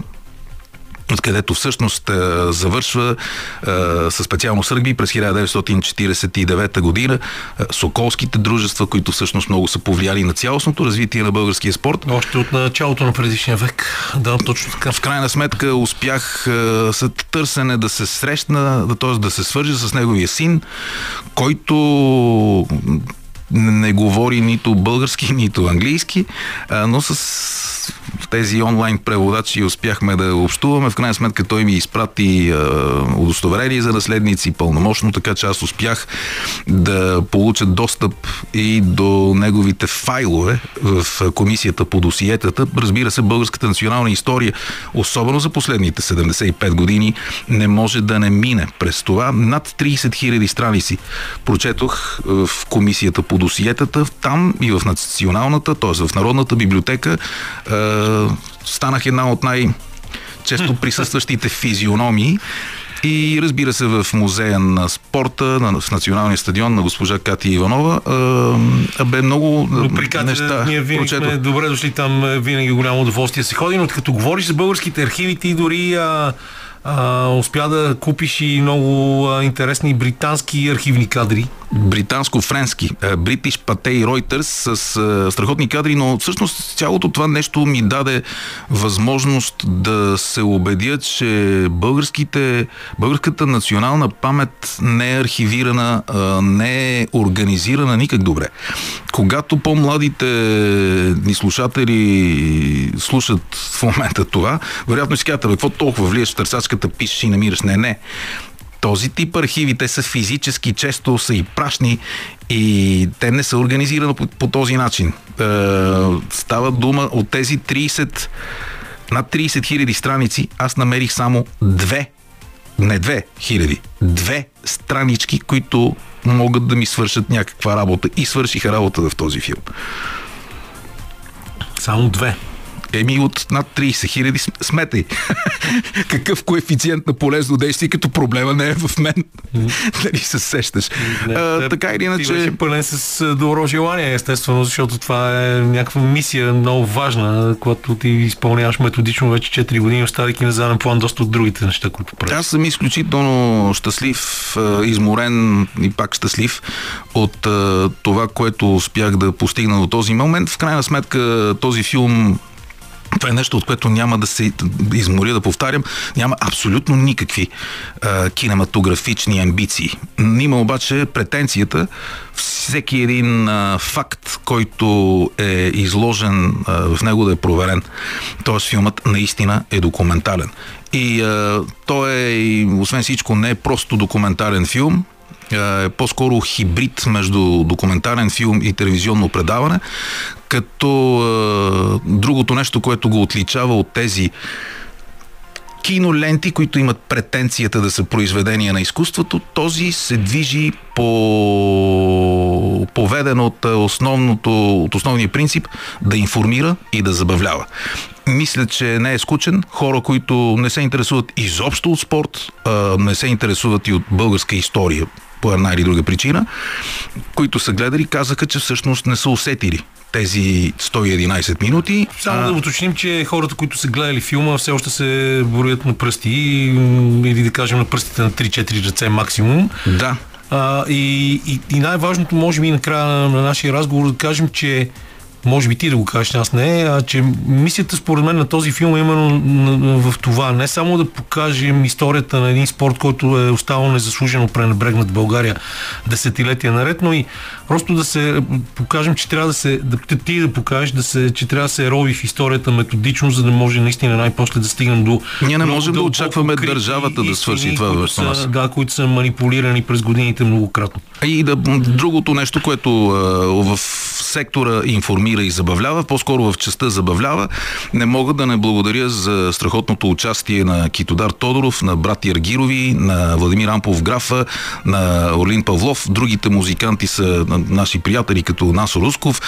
откъдето всъщност е, завършва е, със специално съргби през 1949 година. Е, Соколските дружества, които всъщност много са повлияли на цялостното развитие на българския спорт. Още от началото на предишния век. Да, точно така. В крайна сметка успях е, след търсене да се срещна, т.е. да се свържа с неговия син, който не говори нито български, нито английски, но с тези онлайн преводачи успяхме да общуваме. В крайна сметка той ми изпрати удостоверение за наследници пълномощно, така че аз успях да получа достъп и до неговите файлове в комисията по досиетата. Разбира се, българската национална история, особено за последните 75 години, не може да не мине през това. Над 30 000 страници прочетох в комисията по досиетата, там и в националната, т.е. в Народната библиотека станах една от най- често присъстващите физиономии. И разбира се, в музея на спорта, в националния стадион на госпожа Кати Иванова, а, бе много При неща. Ние винаги сме добре дошли там, винаги голямо удоволствие се ходи, но като говориш за българските архиви, ти дори а, а, успя да купиш и много а, интересни британски архивни кадри. Британско-френски, British Patey Reuters с а, страхотни кадри, но всъщност цялото това нещо ми даде възможност да се убедя, че българските, българската национална памет не е архивирана, а, не е организирана никак добре. Когато по-младите ни слушатели слушат в момента това, вероятно си казват, какво толкова влияш в търсачката, пишеш и намираш? Не, не този тип архиви, те са физически, често са и прашни и те не са организирани по, по този начин. Е, става дума от тези 30, над 30 хиляди страници, аз намерих само две, не две хиляди, две странички, които могат да ми свършат някаква работа и свършиха работа в този филм. Само две. Еми от над 30 хиляди сметай. Какъв коефициент на полезно действие, като проблема не е в мен. Дали се сещаш. Не, а, така или иначе... Беше пълен с добро желание, естествено, защото това е някаква мисия много важна, когато ти изпълняваш методично вече 4 години, оставяйки на заден план доста от другите неща, които правиш. Аз съм изключително щастлив, изморен и пак щастлив от това, което успях да постигна до този момент. В крайна сметка този филм това е нещо, от което няма да се изморя да повтарям. Няма абсолютно никакви а, кинематографични амбиции. Има обаче претенцията всеки един а, факт, който е изложен а, в него да е проверен. Тоест филмът наистина е документален. И а, той е, освен всичко, не е просто документален филм, е по-скоро хибрид между документален филм и телевизионно предаване, като е, другото нещо, което го отличава от тези киноленти, които имат претенцията да са произведения на изкуството, този се движи по поведен от, основното, от основния принцип да информира и да забавлява. Мисля, че не е скучен. Хора, които не се интересуват изобщо от спорт, не се интересуват и от българска история по една или друга причина, които са гледали, казаха, че всъщност не са усетили тези 111 минути. Само а... да уточним, че хората, които са гледали филма, все още се броят на пръсти или да кажем на пръстите на 3-4 ръце максимум. Да. А, и, и, и най-важното, може би, накрая на, на нашия разговор да кажем, че може би ти да го кажеш, аз не, а че мисията според мен на този филм е именно в това. Не само да покажем историята на един спорт, който е оставал незаслужено пренебрегнат в България десетилетия наред, но и просто да се покажем, че трябва да се, да, ти да покажеш, да се, че трябва да се рови в историята методично, за да може наистина най-после да стигнем до... Ние не можем да очакваме държавата да свърши това върху нас. Да, които са манипулирани през годините многократно. И да, другото нещо, което в сектора информира и забавлява, по-скоро в частта забавлява, не мога да не благодаря за страхотното участие на Китодар Тодоров, на брат Яргирови, на Владимир Ампов Графа, на Орлин Павлов. Другите музиканти са наши приятели, като Насо Русков,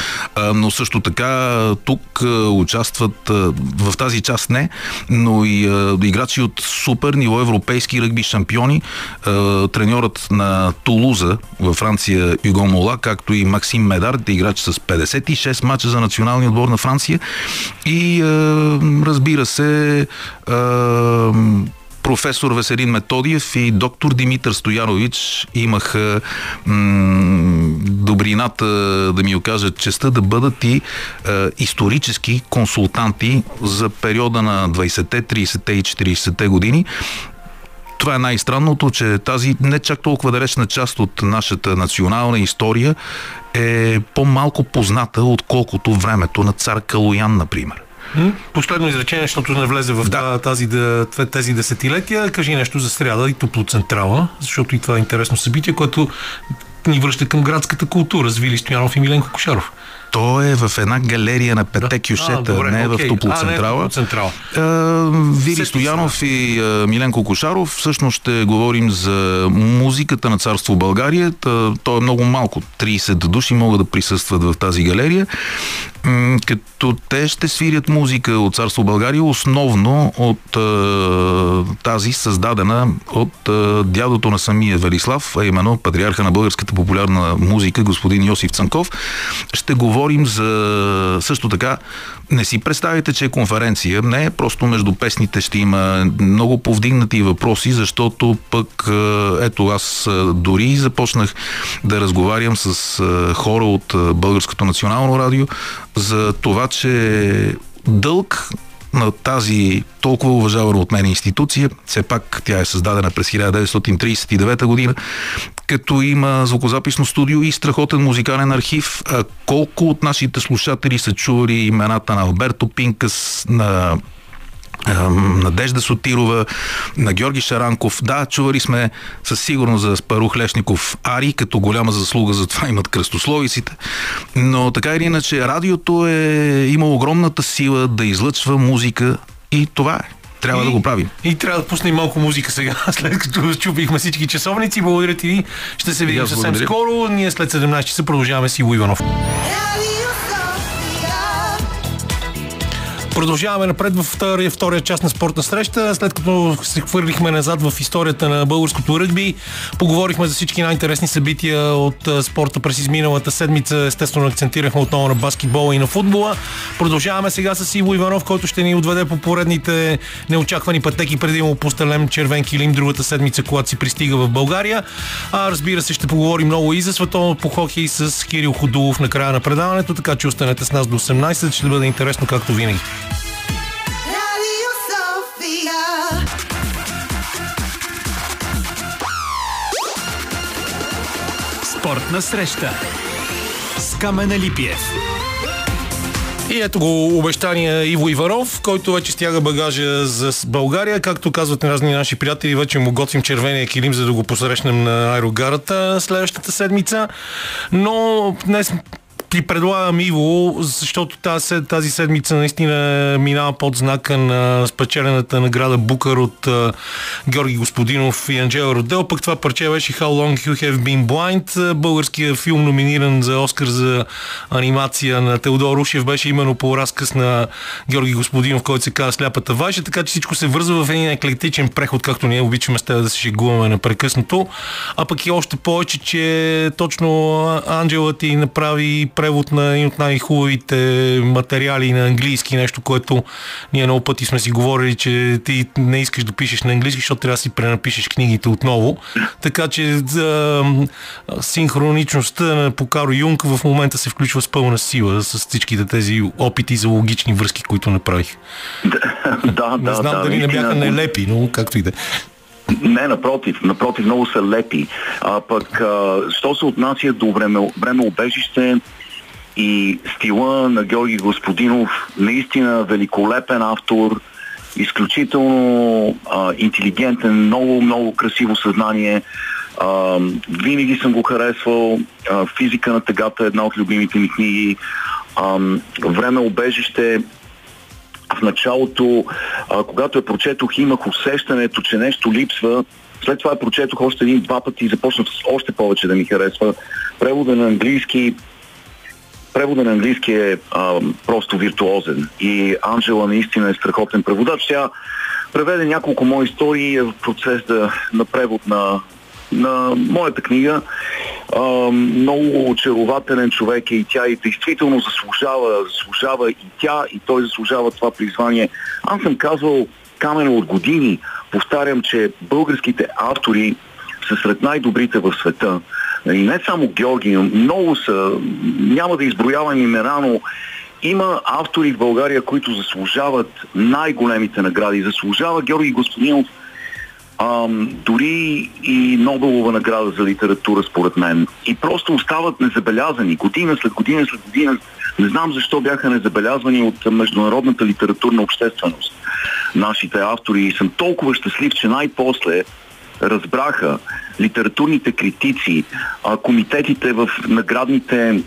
но също така тук участват в тази част не, но и играчи от супер ниво европейски ръгби шампиони, треньорът на Тулуза във Франция Юго Мола, както и Максим Медар, играч с 56 мача за националния отбор на Франция и разбира се професор Веселин Методиев и доктор Димитър Стоянович имаха м- добрината да ми окажат честа да бъдат и е, исторически консултанти за периода на 20-те, 30-те и 40-те години. Това е най-странното, че тази не чак толкова далечна част от нашата национална история е по-малко позната, отколкото времето на цар Калоян, например. Последно изречение, защото не влезе в да. тази, тези десетилетия. Кажи нещо за сряда и топлоцентрала, защото и това е интересно събитие, което ни връща към градската култура с Вили Стоянов и Миленко Кошаров. То е в една галерия на пете да. кюшета, а, добре, не е окей. в Топлоцентрала. А, Вили Стоянов и а, Миленко Кошаров. Всъщност ще говорим за музиката на царство България. То е много малко. 30 души могат да присъстват в тази галерия като те ще свирят музика от Царство България, основно от е, тази създадена от е, дядото на самия Велислав, а именно патриарха на българската популярна музика, господин Йосиф Цанков. Ще говорим за също така не си представите, че е конференция. Не, просто между песните ще има много повдигнати въпроси, защото пък ето аз дори започнах да разговарям с хора от Българското национално радио за това, че дълг на тази толкова уважавана от мен институция, все пак тя е създадена през 1939 година, като има звукозаписно студио и страхотен музикален архив. Колко от нашите слушатели са чували имената на Алберто Пинкас, на Надежда Сотирова, на Георги Шаранков. Да, чували сме със сигурност за Спарух Лешников Ари, като голяма заслуга за това имат кръстословиците. Но така или иначе, радиото е имало огромната сила да излъчва музика и това е. Трябва и, да го правим. И трябва да пуснем малко музика сега, след като чупихме всички часовници. Благодаря ти. Ще се видим съвсем благодаря. скоро. Ние след 17 часа продължаваме с Иво Иванов. Продължаваме напред в втория, втория част на спортна среща. След като се хвърлихме назад в историята на българското ръгби, поговорихме за всички най-интересни събития от спорта през изминалата седмица. Естествено, акцентирахме отново на баскетбола и на футбола. Продължаваме сега с Иво Иванов, който ще ни отведе по поредните неочаквани пътеки преди му постелем червен килим другата седмица, когато си пристига в България. А разбира се, ще поговорим много и за световно по хокей с Кирил Ходулов на края на предаването, така че останете с нас до 18, ще бъде интересно както винаги. Спортна среща с Камена Липиев. И ето го обещания Иво Иваров, който вече стяга багажа за България. Както казват разни наши приятели, вече му готвим червения килим, за да го посрещнем на аерогарата следващата седмица. Но днес ти предлагам Иво, защото тази, тази седмица наистина минава под знака на спечелената награда Букър от uh, Георги Господинов и Анджела Родел. Пък това парче беше How Long You Have Been Blind. Българския филм, номиниран за Оскар за анимация на Теодор Рушев, беше именно по разказ на Георги Господинов, който се казва Сляпата ваша, така че всичко се вързва в един еклектичен преход, както ние обичаме с теб да се шегуваме непрекъснато. А пък и още повече, че точно Анджела ти направи превод на един от най-хубавите материали на английски, нещо, което ние много пъти сме си говорили, че ти не искаш да пишеш на английски, защото трябва да си пренапишеш книгите отново. Така че за синхроничността на Покаро Юнг в момента се включва с пълна сила с всичките тези опити за логични връзки, които направих. Да, да, не знам да, дали не бяха нелепи, но както и да е. Не, напротив, напротив, много са лепи. А пък, а, що се отнася до време, време обежище и стила на Георги Господинов, наистина великолепен автор, изключително а, интелигентен, много, много красиво съзнание. А, винаги съм го харесвал. А, Физика на тъгата е една от любимите ми книги. А, време обежище в началото, а, когато я прочетох, имах усещането, че нещо липсва. След това я прочетох още един-два пъти и започнах още повече да ми харесва. Превода на английски превода на английски е а, просто виртуозен и Анджела наистина е страхотен преводач. Тя преведе няколко мои истории в процес да, на превод на, на моята книга. А, много очарователен човек е и тя и действително заслужава, заслужава и тя и той заслужава това призвание. Аз съм казвал камено от години, повтарям, че българските автори са сред най-добрите в света. И не само Георги, много са, няма да изброявам имена, но има автори в България, които заслужават най-големите награди. Заслужава Георги Господинов ам, дори и Нобелова награда за литература, според мен. И просто остават незабелязани. Година след година след година. Не знам защо бяха незабелязвани от международната литературна общественост. Нашите автори. И съм толкова щастлив, че най-после разбраха литературните критици, комитетите в наградните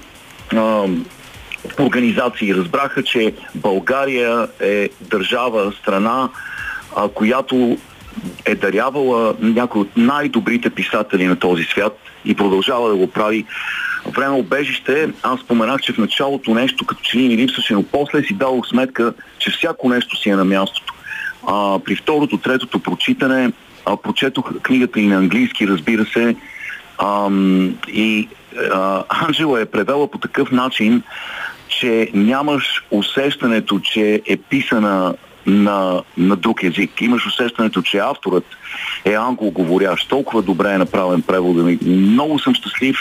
организации разбраха, че България е държава, страна, която е дарявала някои от най-добрите писатели на този свят и продължава да го прави. Време обежище, аз споменах, че в началото нещо като че ми липсваше, но после си дадох сметка, че всяко нещо си е на мястото. А, при второто, третото прочитане а, прочетох книгата и на английски, разбира се, а, и а, Анджела е превела по такъв начин, че нямаш усещането, че е писана на, на друг език. Имаш усещането, че авторът е англоговорящ. Толкова добре е направен превода ми. Много съм щастлив.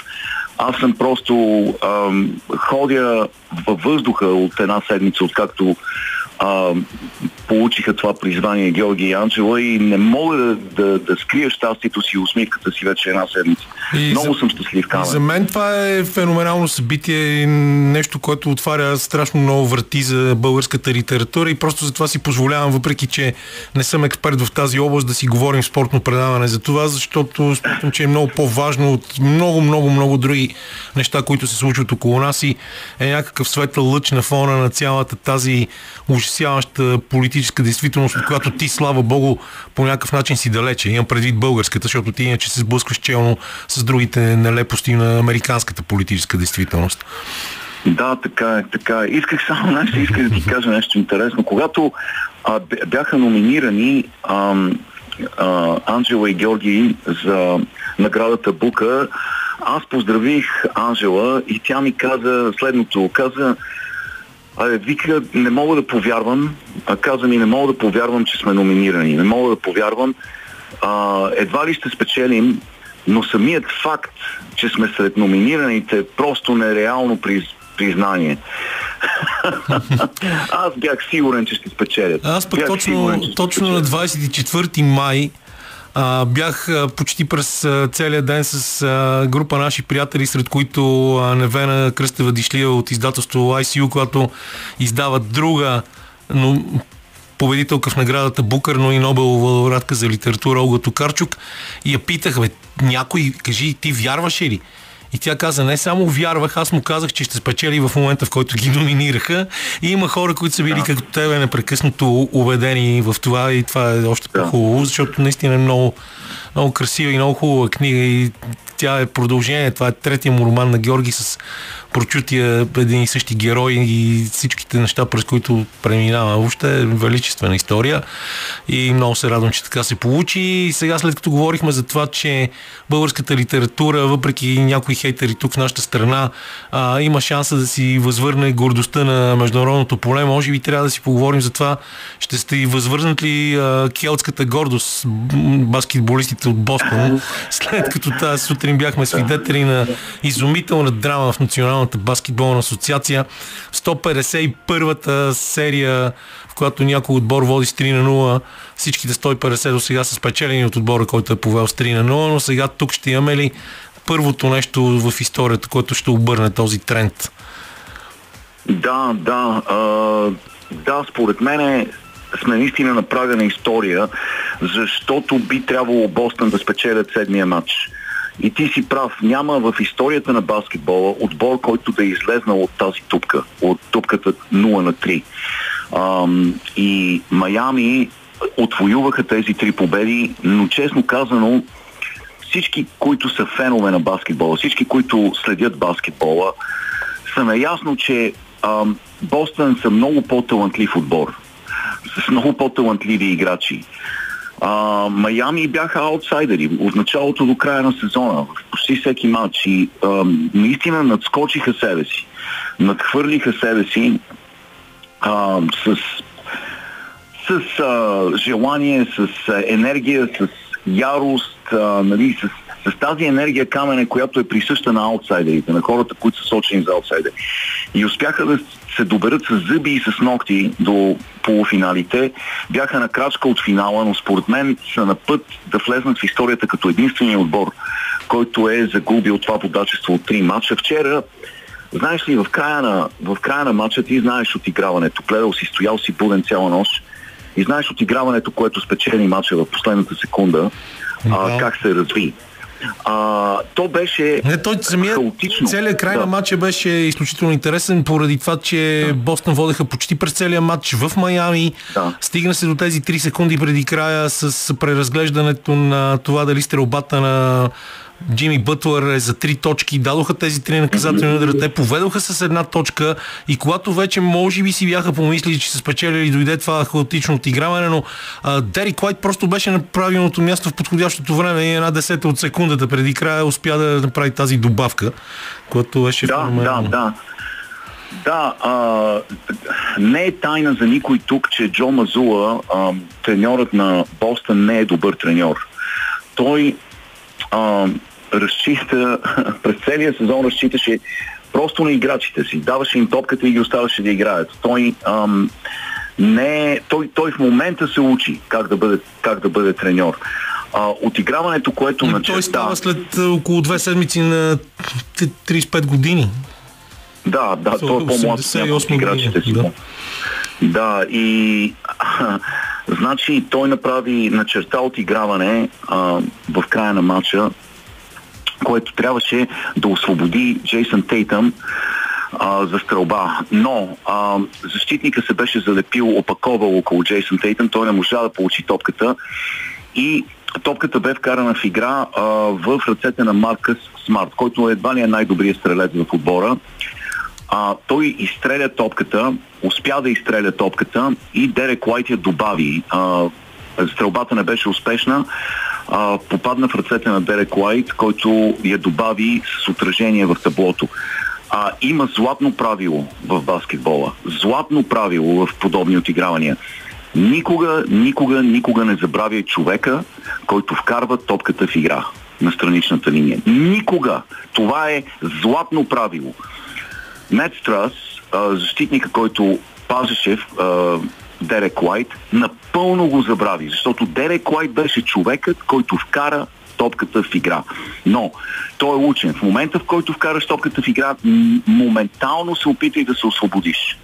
Аз съм просто ам, ходя във въздуха от една седмица, откакто а, получиха това призвание Георги и Анджела и не мога да, да, да скрия щастието си и усмивката си вече една седмица. И Много за, съм щастлив, Камен. За мен това е феноменално събитие и нещо, което отваря страшно много врати за българската литература и просто за това си позволявам, въпреки че не съм експерт в тази област, да си говорим спортно предаване за това, защото смятам, че е много по-важно от много, много, много други неща, които се случват около нас и е някакъв светъл лъч на фона на цялата тази ужасяваща политическа действителност, от която ти, слава богу, по някакъв начин си далече. Имам предвид българската, защото ти иначе се сблъскваш челно с другите нелепости на американската политическа действителност. Да, така е, така е. Исках само нещо, исках да ти кажа нещо интересно. Когато а, бяха номинирани а, а, Анджела и Георги за наградата Бука, аз поздравих Анжела и тя ми каза следното. Каза, вика, не мога да повярвам, каза ми, не мога да повярвам, че сме номинирани. Не мога да повярвам. А, едва ли ще спечелим, но самият факт, че сме сред номинираните е просто нереално приз, признание. Аз бях сигурен, че ще спечелят. Аз пък бях точно, сигурен, точно на 24 май а, бях а, почти през а, целия ден с а, група наши приятели, сред които а, Невена Кръстева Дишлия от издателство ICU, която издава друга, но победителка в наградата Букър, но и Нобелова лауреатка за литература Олга Токарчук. И я питах, бе, някой, кажи, ти вярваш ли? И тя каза, не само вярвах, аз му казах, че ще спечели в момента, в който ги номинираха. И има хора, които са били да. като тебе непрекъснато убедени в това и това е още по-хубаво, защото наистина е много, много красива и много хубава книга и тя е продължение. Това е третия му роман на Георги с прочутия един и същи герой и всичките неща, през които преминава. Въобще е величествена история и много се радвам, че така се получи. И сега, след като говорихме за това, че българската литература, въпреки някои хейтери тук в нашата страна, а, има шанса да си възвърне гордостта на международното поле, може би трябва да си поговорим за това. Ще сте и възвърнат ли а, келтската гордост, баскетболистите от Бостон, след като тази сутрин бяхме свидетели на изумителна драма в Националната баскетболна асоциация. 151-та серия, в която някой отбор води с 3 на 0. Всичките 150 до сега са спечелени от отбора, който е повел с 3 на 0, но сега тук ще имаме ли първото нещо в историята, което ще обърне този тренд? Да, да. А, да, според мен сме наистина на прага на история, защото би трябвало Бостън да спечелят седмия матч. И ти си прав, няма в историята на баскетбола отбор, който да е излезнал от тази тупка, от тупката 0 на 3. Ам, и Майами отвоюваха тези три победи, но честно казано, всички, които са фенове на баскетбола, всички, които следят баскетбола, са наясно, че ам, Бостън са много по-талантлив отбор, с много по-талантливи играчи. А, Майами бяха аутсайдери. От началото до края на сезона, в почти всеки матч. И а, наистина надскочиха себе си. Надхвърлиха себе си а, с, с а, желание, с енергия, с ярост, а, нали, с, с тази енергия камене, която е присъща на аутсайдерите, на хората, които са сочени за аутсайдери. И успяха да се доберат с зъби и с ногти до полуфиналите. Бяха на крачка от финала, но според мен са на път да влезнат в историята като единствения отбор, който е загубил това подачество от три матча. Вчера Знаеш ли, в края на, в края на матча ти знаеш отиграването. Гледал си, стоял си буден цяла нощ и знаеш отиграването, което спечели матча в последната секунда, а, как се разви. А, то беше Не, той самия, хаотично. целият край Да. на матча беше изключително интересен, поради това, че да. Бостън водеха почти през целия матч в Майами. Да. Стигна се до тези 3 секунди преди края с преразглеждането на това дали стрелбата на Джимми Бътлър е за три точки, дадоха тези три наказателни удара, те поведоха с една точка и когато вече може би си бяха помислили, че са спечелили, дойде това хаотично отиграване, но а, Дери Клайд просто беше на правилното място в подходящото време и една десета от секундата преди края успя да направи тази добавка, което беше Да, да, феноменално. да. Да, а, не е тайна за никой тук, че Джо Мазула, а, треньорът на Бостън, не е добър треньор. Той а, разчита, през целия сезон разчиташе просто на играчите си. Даваше им топката и ги оставаше да играят. Той, ам, не, той, той в момента се учи как да бъде, как да бъде треньор. А, отиграването, което И начерта... той става след а, около две седмици на т- 35 години. Да, да, той е по-млад от 88 някои от играчите си. Да. да, и значи той направи начерта отиграване а, в края на матча, което трябваше да освободи Джейсън Тейтъм а, за стрелба. Но а, защитника се беше залепил, опаковал около Джейсън Тейтъм, той не можа да получи топката и топката бе вкарана в игра а, в ръцете на Маркъс Смарт, който едва ли е най-добрият стрелец в отбора. А, той изстреля топката, успя да изстреля топката и Дерек Уайт я добави. А, стрелбата не беше успешна, а, попадна в ръцете на Дерек Уайт, който я добави с отражение в таблото. А, има златно правило в баскетбола. Златно правило в подобни отигравания. Никога, никога, никога не забравяй човека, който вкарва топката в игра на страничната линия. Никога! Това е златно правило. Мет Страс, защитника, който пазеше Дерек Уайт, напълно го забрави, защото Дерек Уайт беше човекът, който вкара топката в игра. Но той е учен. В момента, в който вкараш топката в игра, моментално се опитай да се освободиш.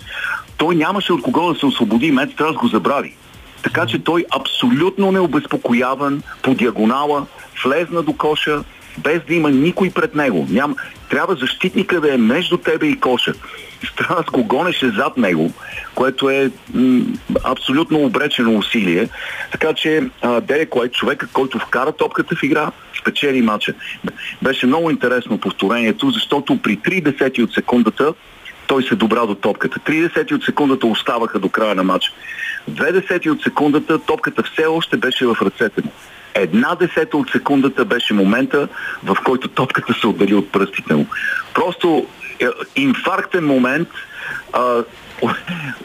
Той нямаше от кого да се освободи, Мет Страс го забрави. Така че той абсолютно необезпокояван по диагонала, влезна до коша, без да има никой пред него. Ням... Трябва защитника да е между тебе и коша. Странс го гонеше зад него, което е м- абсолютно обречено усилие. Така че а, Дерек Уайт, човека, който вкара топката в игра, спечели матча. Беше много интересно повторението, защото при 3 десети от секундата той се добра до топката. 3 десети от секундата оставаха до края на матча. Две десети от секундата топката все още беше в ръцете му. Една десета от секундата беше момента, в който топката се отдели от пръстите му. Просто инфарктен момент. А,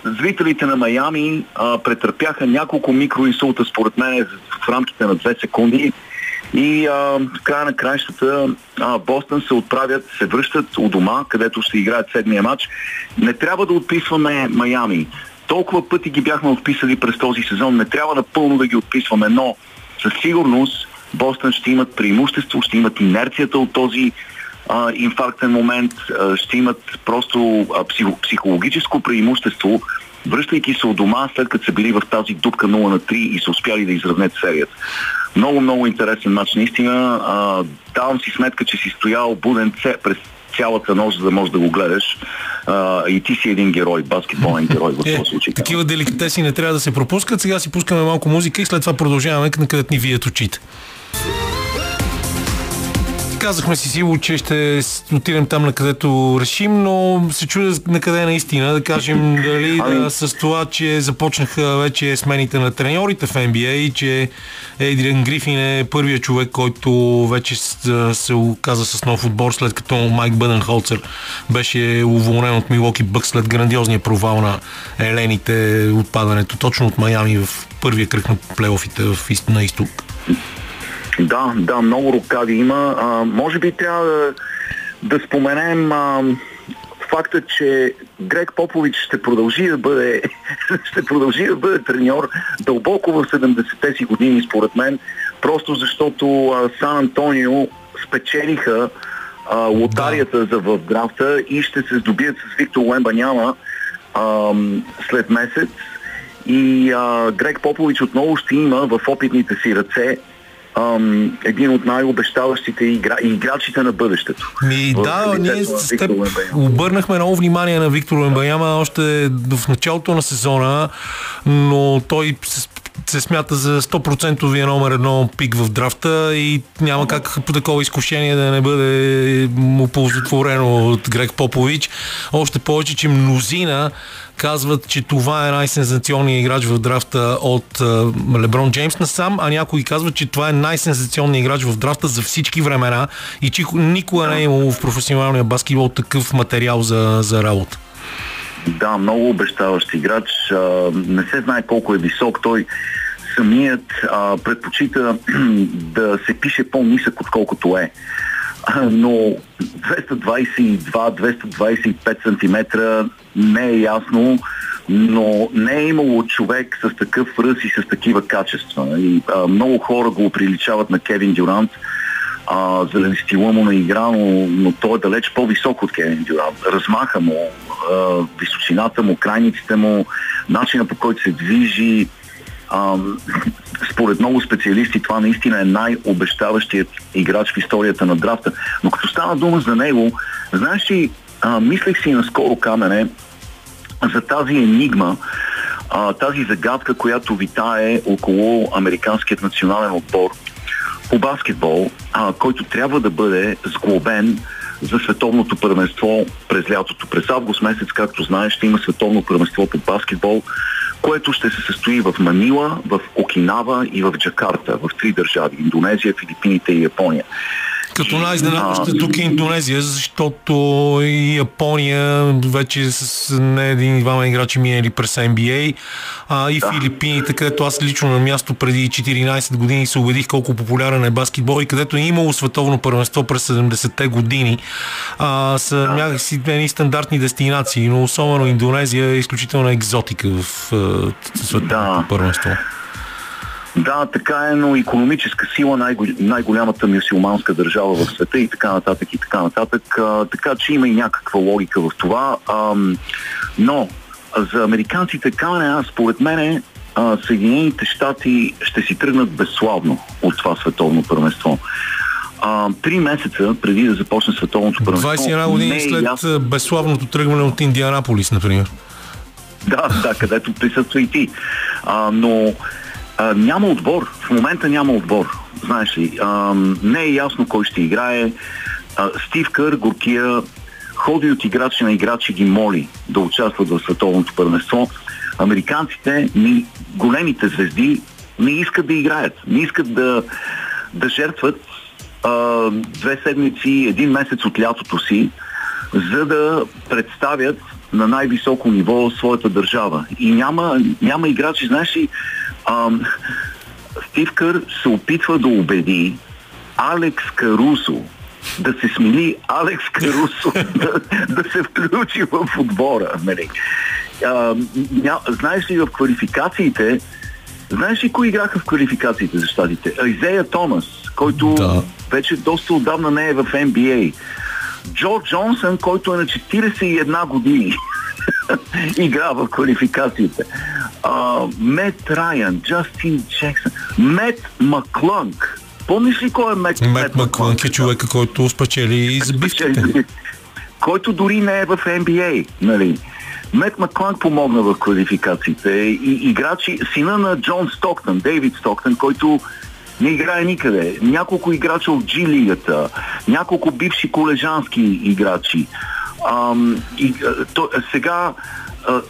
зрителите на Майами а, претърпяха няколко микроинсулта, според мен, в рамките на две секунди. И а, в края на краищата а, Бостън се отправят, се връщат у дома, където ще играят седмия матч. Не трябва да отписваме Майами. Толкова пъти ги бяхме отписали през този сезон. Не трябва напълно да ги отписваме, но със сигурност Бостън ще имат преимущество, ще имат инерцията от този а, инфарктен момент, а, ще имат просто а, психо, психологическо преимущество, връщайки се от дома, след като са били в тази дупка 0 на 3 и са успяли да изравнят серията. Много, много интересен матч, наистина. А, давам си сметка, че си стоял буден през цялата нощ, за да можеш да го гледаш. А, и ти си един герой, баскетболен герой в Е, този случай. такива деликатеси не трябва да се пропускат. Сега си пускаме малко музика и след това продължаваме, където ни вият очите. Казахме си сило, че ще отидем там, на където решим, но се чудя на къде е наистина. Да кажем, дали Ами- да, с това, че започнаха вече смените на треньорите в NBA и че Ейдриан Грифин е първият човек, който вече се оказа с нов отбор, след като Майк Бъденхолцер беше уволнен от Милоки Бък след грандиозния провал на Елените, отпадането точно от Майами в първия кръг на плейофите на изток. Да, да, много рукави има. А, може би трябва да, да споменем а, факта, че Грег Попович ще продължи да бъде, ще продължи да бъде треньор дълбоко в 70-те си години, според мен, просто защото а, Сан Антонио спечелиха а, лотарията за в драфта и ще се здобият с Виктор Уембаняма а, след месец. И а, Грег Попович отново ще има в опитните си ръце ам, един от най-обещаващите игра... играчите на бъдещето. Ми да, ние с теб обърнахме много внимание на Виктор Уембаяма още в началото на сезона, но той се, смята за 100% номер едно пик в драфта и няма как по такова изкушение да не бъде му оползотворено от Грег Попович. Още повече, че мнозина казват, че това е най-сензационният играч в драфта от Леброн Джеймс насам, а някои казват, че това е най-сензационният играч в драфта за всички времена и че никога не е имало в професионалния баскетбол такъв материал за, за работа. Да, много обещаващ играч. А, не се знае колко е висок. Той самият а, предпочита да се пише по-нисък, отколкото е. А, Но 222-225 см не е ясно, но не е имало човек с такъв ръс и с такива качества. И, а, много хора го приличават на Кевин Дюрант а, заради стила му на игра, но, но той е далеч по-висок от Кевин Дюрант. Размаха му, а, височината му, крайниците му, начина по който се движи. А, според много специалисти това наистина е най-обещаващият играч в историята на драфта. Но като стана дума за него, знаеш ли, а, мислех си наскоро камене за тази енигма, а, тази загадка, която витае около американският национален отбор по баскетбол, а, който трябва да бъде сглобен за световното първенство през лятото. През август месец, както знаеш, ще има световно първенство по баскетбол, което ще се състои в Манила, в Окинава и в Джакарта, в три държави – Индонезия, Филипините и Япония. Като най-изненадваща тук е Индонезия, защото и Япония вече с не един и двама играчи минали през NBA, а и Филипините, където аз лично на място преди 14 години се убедих колко популярен е баскетбол и където е имало световно първенство през 70-те години, а, са някакси едни стандартни дестинации, но особено Индонезия е изключителна екзотика в а, световното Да. първенство. Да, така е, но економическа сила, най-гол- най-голямата мюсюлманска държава в света и така нататък и така нататък. А, така че има и някаква логика в това. Ам, но за американците, камене, аз според мене а, Съединените щати ще си тръгнат безславно от това световно първенство. а, три месеца преди да започне световното първенство. 21 години не е след ясно- безславното тръгване от Индианаполис, например. Да, да, където присъства и ти. А, но а, няма отбор. В момента няма отбор. Знаеш ли, а, не е ясно кой ще играе. А, Стив Кър, горкия, ходи от играчи на играчи ги моли да участват в световното първенство. Американците, ни, големите звезди, не искат да играят. Не искат да, да жертват а, две седмици, един месец от лятото си, за да представят на най-високо ниво своята държава. И няма, няма играчи, знаеш ли, ам, Стив Кър се опитва да убеди Алекс Карусо да се смени Алекс Карусо да, да се включи в отбора. Нали. А, ня, знаеш ли в квалификациите Знаеш ли кои играха в квалификациите за щатите? Айзея Томас, който Да. вече доста отдавна не е в NBA. Джо Джонсън, който е на 41 години. игра в квалификациите. А, Мет Райан, Джастин Джексън, Мет Маклънк. Помниш ли кой е Мет, Мет Маклънк е човека, който спечели забивките. който дори не е в NBA, нали? Мет Макланг помогна в квалификациите и играчи, сина на Джон Стоктън, Дейвид Стоктън, който не играе никъде. Няколко играча от G лигата, няколко бивши колежански играчи. Ам, и, то, сега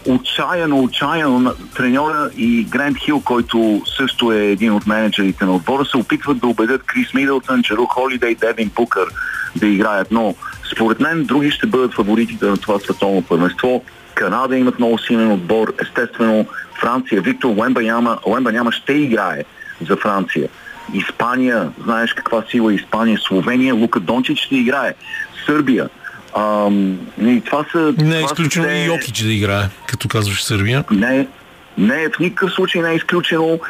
отчаяно, отчаяно на треньора и Грент Хил, който също е един от менеджерите на отбора, се опитват да убедят Крис Мидълтън, Джеру Холидей, Девин Букър да играят. Но според мен други ще бъдат фаворитите на това световно първенство. Канада имат много силен отбор, естествено Франция, Виктор Уембаняма, Уембаняма ще играе за Франция. Испания, знаеш каква сила е Испания, Словения, Лука Дончич ще играе. Сърбия. Ам, и това са... Не е това са изключено и Йокич да играе, като казваш Сърбия. не, не в никакъв случай не е изключено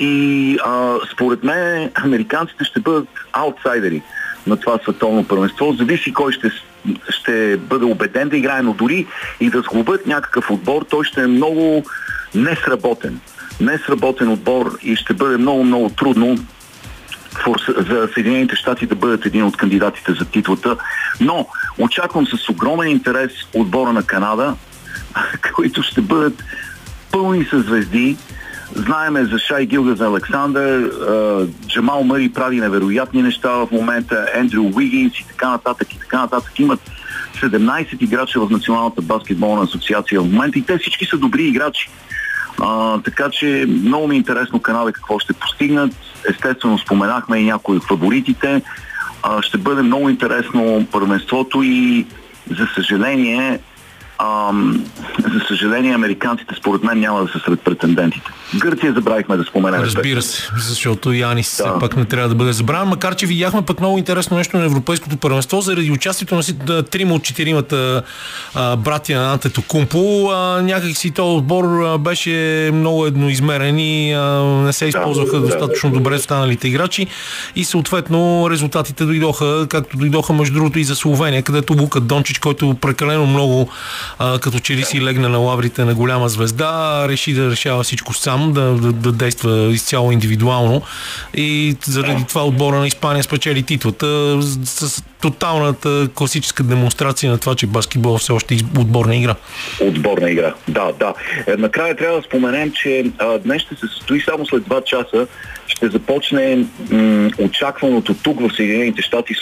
и а, според мен американците ще бъдат аутсайдери на това световно първенство. Зависи кой ще, ще бъде убеден да играе, но дори и да сглобят някакъв отбор, той ще е много несработен. Несработен отбор и ще бъде много-много трудно за Съединените щати да бъдат един от кандидатите за титлата. Но очаквам с огромен интерес отбора на Канада, които ще бъдат пълни с звезди. Знаеме за Шай Гилгаз Александър, а, Джамал Мъри прави невероятни неща в момента, Ендрю Уигинс и така нататък и така нататък. Имат 17 играча в Националната баскетболна асоциация в момента и те всички са добри играчи. А, така че много ми е интересно Канада какво ще постигнат. Естествено споменахме и някои фаворитите. А, ще бъде много интересно първенството и за съжаление Ам, за съжаление, американците според мен няма да са сред претендентите. Гърция забравихме да споменем. Разбира се, защото Янис все Да. пак не трябва да бъде забравен, макар че видяхме пък много интересно нещо на Европейското първенство, заради участието на трима от четиримата а, братя на Антето Кумпо. А, някак си този отбор а, беше много едноизмерен и а, не се използваха да, достатъчно да. добре останалите играчи и съответно резултатите дойдоха, както дойдоха между другото и за Словения, където Лука Дончич, който прекалено много а, като че ли си легна на лаврите на голяма звезда, реши да решава всичко сам, да, да, да действа изцяло индивидуално и заради това отбора на Испания спечели титлата с, с тоталната класическа демонстрация на това, че баскетбол все още из- отборна игра. Отборна игра. Да, да. Е, накрая трябва да споменем, че а, днес ще се състои само след 2 часа. Ще започне м- очакваното тук в Съединените щати с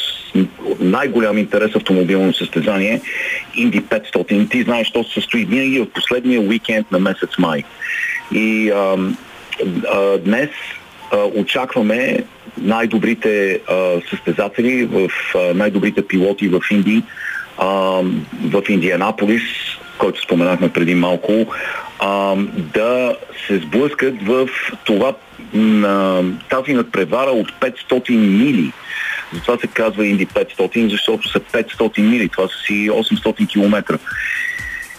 най-голям интерес автомобилно състезание Инди 500. Ти знаеш, то се състои винаги от последния уикенд на месец май. И а, а, днес а, очакваме най-добрите а, състезатели, в а, най-добрите пилоти в Индии, а, в Индианаполис, който споменахме преди малко, а, да се сблъскат в това, м, тази надпревара от 500 мили. Затова се казва Инди 500, защото са 500 мили. Това са си 800 км.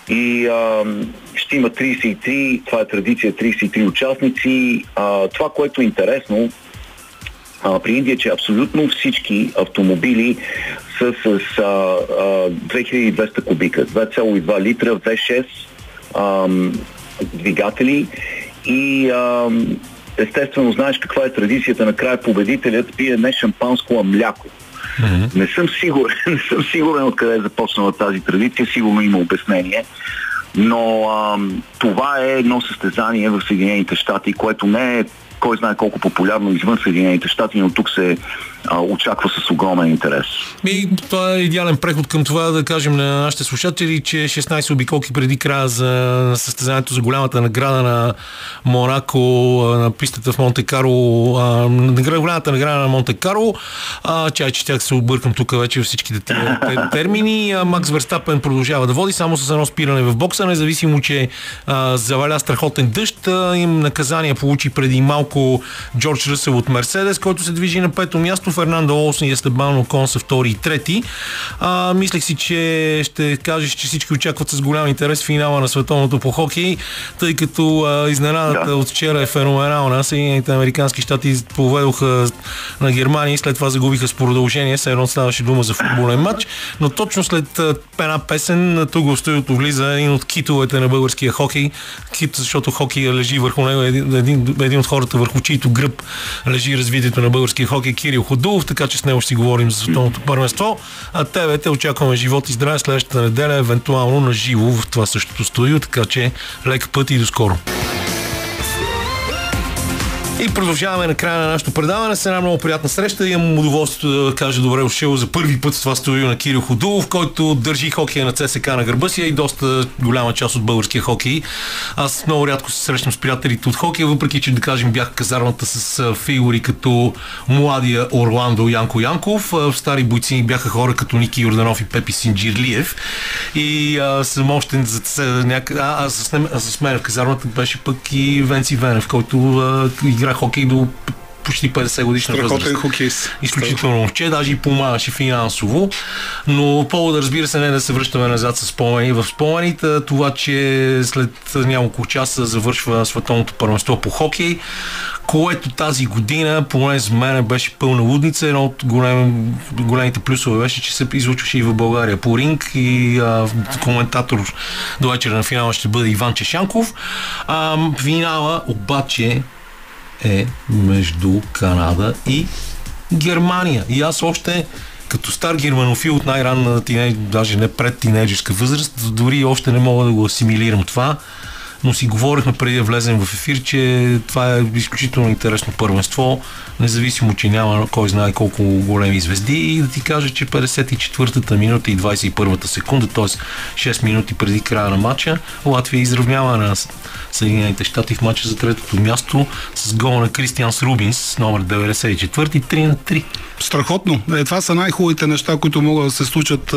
И а, ще има 33, това е традиция, 33 участници. А, това, което е интересно а, при Индия, че абсолютно всички автомобили са с а, а, 2200 кубика, 2,2 литра, V6 ам, двигатели и ам, естествено знаеш каква е традицията, накрая победителят пие не шампанско, а мляко. Mm-hmm. Не съм сигурен, не съм сигурен откъде е започнала тази традиция, сигурно има обяснение. Но а, това е едно състезание в Съединените щати, което не е кой знае колко популярно извън Съединените щати, но тук се а, очаква с огромен интерес. И това е идеален преход към това да кажем на нашите слушатели, че 16 обиколки преди края за състезанието за голямата награда на Монако на пистата в Монте Карло, голямата награда на Монте Карло, чай, че тях се объркам тук вече всичките термини. Макс Верстапен продължава да води само с едно спиране в бокса, независимо, че а, заваля страхотен дъжд. Им наказание получи преди малко Джордж Ръсел от Мерседес, който се движи на пето място Фернандо Олсен и Естебан Окон са втори и трети. А, мислех си, че ще кажеш, че всички очакват с голям интерес финала на световното по хокей, тъй като а, изненадата да. от вчера е феноменална. Съединените американски щати поведоха на Германия и след това загубиха с продължение. Все едно ставаше дума за футболен матч. Но точно след една песен тук в студиото влиза един от китовете на българския хокей. Кит, защото хокей лежи върху него, един, един, един от хората върху чието гръб лежи развитието на българския хокей, Кирил Ход Абдулов, така че с него ще си говорим за световното първенство. А тебе те очакваме живот и здраве следващата неделя, евентуално на живо в това същото студио, така че лек път и до скоро. И продължаваме на края на нашето предаване с една много приятна среща. Имам удоволствието да кажа добре дошъл за първи път в това студио на Кирил Ходулов, който държи хокея на ЦСК на гърба си и доста голяма част от българския хокей. Аз много рядко се срещам с приятелите от хокея, въпреки че да кажем бях казармата с фигури като младия Орландо Янко Янков. Стари бойци бяха хора като Ники Йорданов и Пепи Синджирлиев. И а, съм още за някъде. А, а, с, а с мен в казармата беше пък и Венци Венев, който а, игра хокей до почти 50 годишна възраст. хокейст. Изключително момче, даже и помагаше финансово. Но повода, разбира се, не е да се връщаме назад с спомени. В спомените това, че след няколко часа завършва световното първенство по хокей, което тази година, поне за мен, беше пълна лудница. Едно от голем, големите плюсове беше, че се излучваше и в България по ринг и а, коментатор до вечера на финала ще бъде Иван Чешанков. А, финала обаче е между Канада и Германия. И аз още като стар германофил от най-ранна тинейдж, даже не пред тинейджерска възраст, дори още не мога да го асимилирам това, но си говорихме преди да влезем в ефир, че това е изключително интересно първенство, независимо, че няма кой знае колко големи звезди и да ти кажа, че 54-та минута и 21-та секунда, т.е. 6 минути преди края на матча, Латвия изравнява на Съединените щати в матча за третото място с гол на Кристианс Рубинс, номер 94, 3 на 3. Страхотно. Е, това са най-хубавите неща, които могат да се случат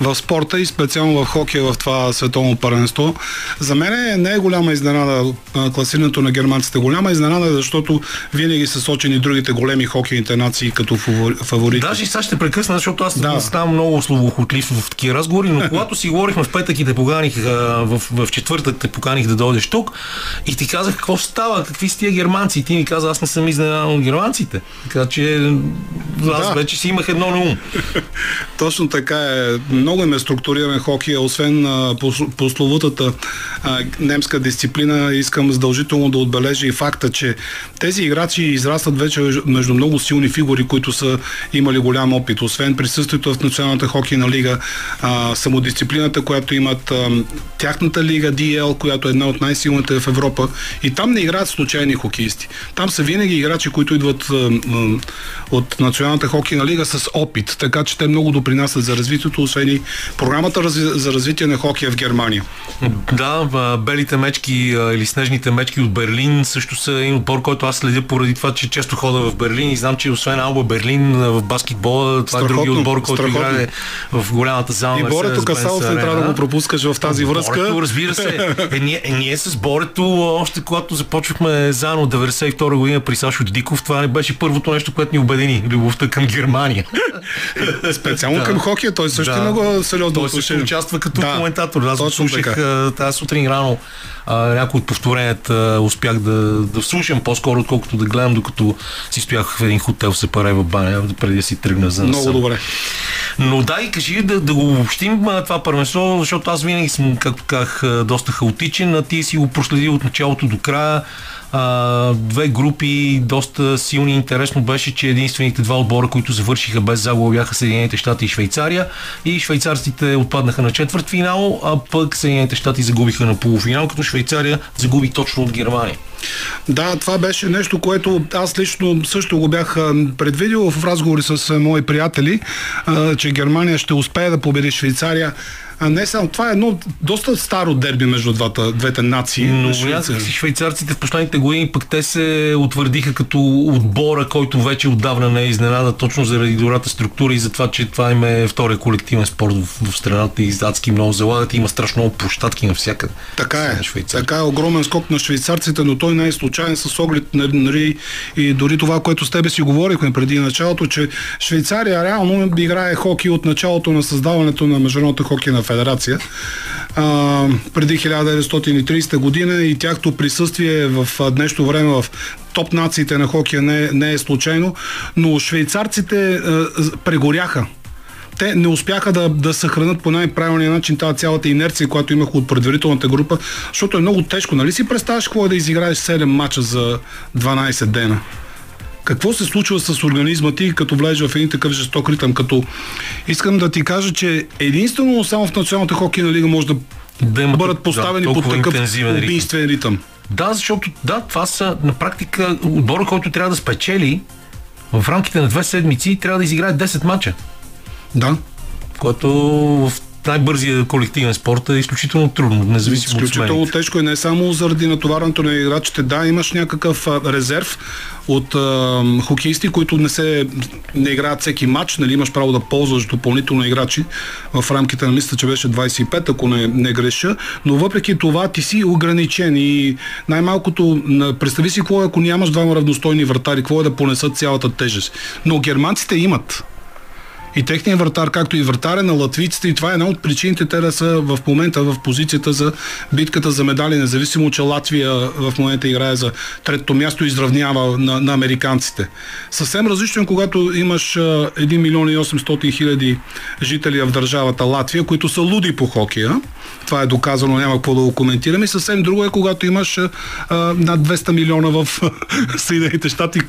в спорта и специално в хокея в това световно паренство. За мен не е голяма изненада класирането на германците. Голяма изненада, защото винаги са сочени другите големи хокейните нации като фаворити. Даже и сега ще прекъсна, защото аз да. ставам много словохотлив в такива разговори, но когато си говорихме в петък и те поканих, в, в четвъртък те поканих да дойдеш тук и ти казах какво става, какви са тия германци. И ти ми каза, аз не съм изненадан от германците. Така че аз да. вече си имах едно на ум. Точно така е. Много им е структуриран хокей, освен а, пословутата а, немска дисциплина, искам задължително да отбележа и факта, че тези играчи израстват вече между много силни фигури, които са имали голям опит. Освен присъствието в Националната хокейна лига, а, самодисциплината, която имат а, тяхната лига DL, която е една от най-силните в Европа. И там не играят случайни хокеисти. Там са винаги играчи, които идват а, а, от Националната хокейна лига с опит, така че те много допринасят за развитието, освен и програмата за развитие на хокея в Германия. Да, белите мечки или снежните мечки от Берлин също са един отбор, който аз следя поради това, че често хода в Берлин и знам, че освен Алба Берлин в баскетбола, това е други отбор, който играе в голямата зала. И Борето Касалов не трябва да го пропускаш в тази връзка. Борето, разбира се. Е, ние, е, ние с Борето, още когато започвахме заедно 92 година при Сашо Диков, това не беше първото нещо, което ни обедини. Любовта към Германия. Специално да. към хокея, той също да. много сериозно Той също участва като да. коментатор. Аз го слушах тази сутрин рано а, някои от повторенията успях да, да слушам по-скоро, отколкото да гледам, докато си стоях в един хотел в Сепарева баня, преди да си тръгна за Много съм. добре. Но да, и кажи да, да го обобщим това първенство, защото аз винаги съм, както казах, доста хаотичен, а ти си го проследил от началото до края а, две групи, доста силни. Интересно беше, че единствените два отбора, които завършиха без загуба бяха Съединените щати и Швейцария. И швейцарците отпаднаха на четвърт финал, а пък Съединените щати загубиха на полуфинал, като Швейцария загуби точно от Германия. Да, това беше нещо, което аз лично също го бях предвидил в разговори с мои приятели, че Германия ще успее да победи Швейцария. А не само това е едно доста старо дерби между двата, двете нации. Но си швейцарците в последните години пък те се утвърдиха като отбора, който вече отдавна не е изненада, точно заради добрата структура и за това, че това им е втория колективен спорт в, в страната и адски много залагат. Има страшно много площадки навсякъде. Така е. Така е огромен скок на швейцарците, но той не е случайен с оглед нали, и дори това, което с тебе си говорихме преди началото, че Швейцария реално играе хоки от началото на създаването на Международната хокейна федерация а, преди 1930 година и тяхто присъствие в днешно време в топ нациите на хокея не, не е случайно, но швейцарците а, прегоряха те не успяха да, да съхранят по най-правилния начин тази цялата инерция, която имах от предварителната група, защото е много тежко. Нали си представяш какво е да изиграеш 7 мача за 12 дена? Какво се случва с организма ти, като влезеш в един такъв жесток ритъм? Като искам да ти кажа, че единствено само в Националната хокейна лига може да, да бъдат поставени да, под такъв убийствен ритъм. Да, защото да, това са на практика отбора, който трябва да спечели в рамките на две седмици трябва да изиграе 10 мача. Да. Което в най-бързия колективен спорт е изключително трудно, независимо Изключително от тежко и не само заради натоварването на играчите. Да, имаш някакъв резерв от а, хокеисти, които не се не играят всеки матч, нали имаш право да ползваш допълнително играчи в рамките на мисля, че беше 25, ако не, не греша, но въпреки това ти си ограничен и най-малкото представи си какво е, ако нямаш двама равностойни вратари, какво е да понесат цялата тежест. Но германците имат и техният вратар, както и вратаря на латвийците. И това е една от причините те да са в момента в позицията за битката за медали, независимо, че Латвия в момента играе за третото място и изравнява на, на американците. Съвсем различно, е, когато имаш 1 милион и 800 хиляди жители в държавата Латвия, които са луди по хокея. Това е доказано, няма какво да го коментираме. Съвсем друго е, когато имаш а, над 200 милиона в Съединените щати,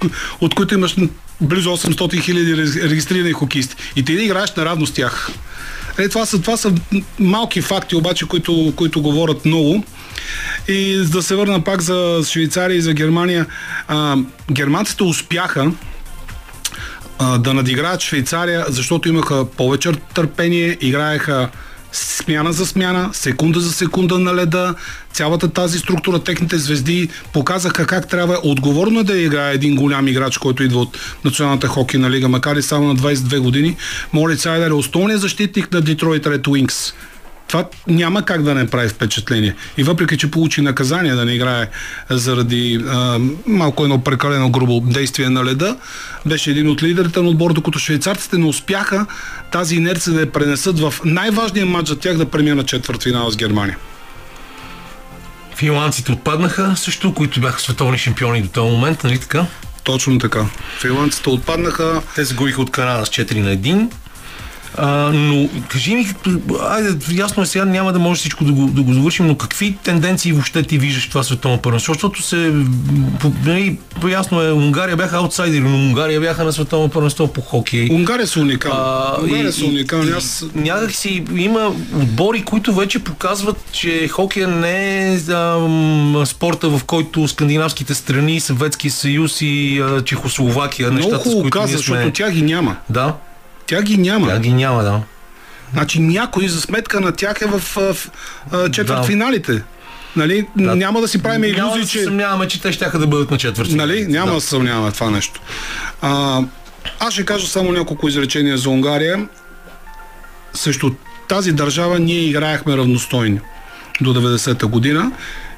от които имаш близо 800 хиляди регистрирани хокеисти. И ти да играеш наравно с тях. Е, това, са, това са малки факти, обаче, които, които говорят много. И да се върна пак за Швейцария и за Германия, а, германците успяха а, да надиграят Швейцария, защото имаха повече търпение, играеха смяна за смяна, секунда за секунда на леда, цялата тази структура, техните звезди показаха как трябва отговорно да играе един голям играч, който идва от Националната хокейна лига, макар и само на 22 години. Моли Сайдер е основният защитник на Детройт Ред Уинкс това няма как да не прави впечатление. И въпреки, че получи наказание да не играе заради а, малко едно прекалено грубо действие на леда, беше един от лидерите на отбор, докато швейцарците не успяха тази инерция да я пренесат в най-важния матч за тях да премина четвърт финал с Германия. Финландците отпаднаха също, които бяха световни шампиони до този момент, нали така? Точно така. Финландците отпаднаха. Те загубиха от Канада с 4 на 1. А, но кажи ми, айде, ясно е сега, няма да може всичко да го, да го завършим, но какви тенденции въобще ти виждаш това световно първенство? Защото се, нали, ясно е, Унгария бяха аутсайдери, но Унгария бяха на световно първенство по хокей. Унгария са уникални. Унгария са уникални. Аз... Някак си има отбори, които вече показват, че хокея не е а, спорта, в който скандинавските страни, Съветския съюз и а, Чехословакия, Много нещата, с които каза, сме... защото тях ги няма. Да. Тя ги няма. Тя ги няма, да. Значи някой за сметка на тях е в, в, в четвъртфиналите. Нали? Да. Няма да си правим иллюзии, няма да че... съмняваме, че те ще да бъдат на четвърти. Нали? Няма да, да съмняваме това нещо. А, аз ще кажа само няколко изречения за Унгария. Също тази държава ние играехме равностойни до 90-та година.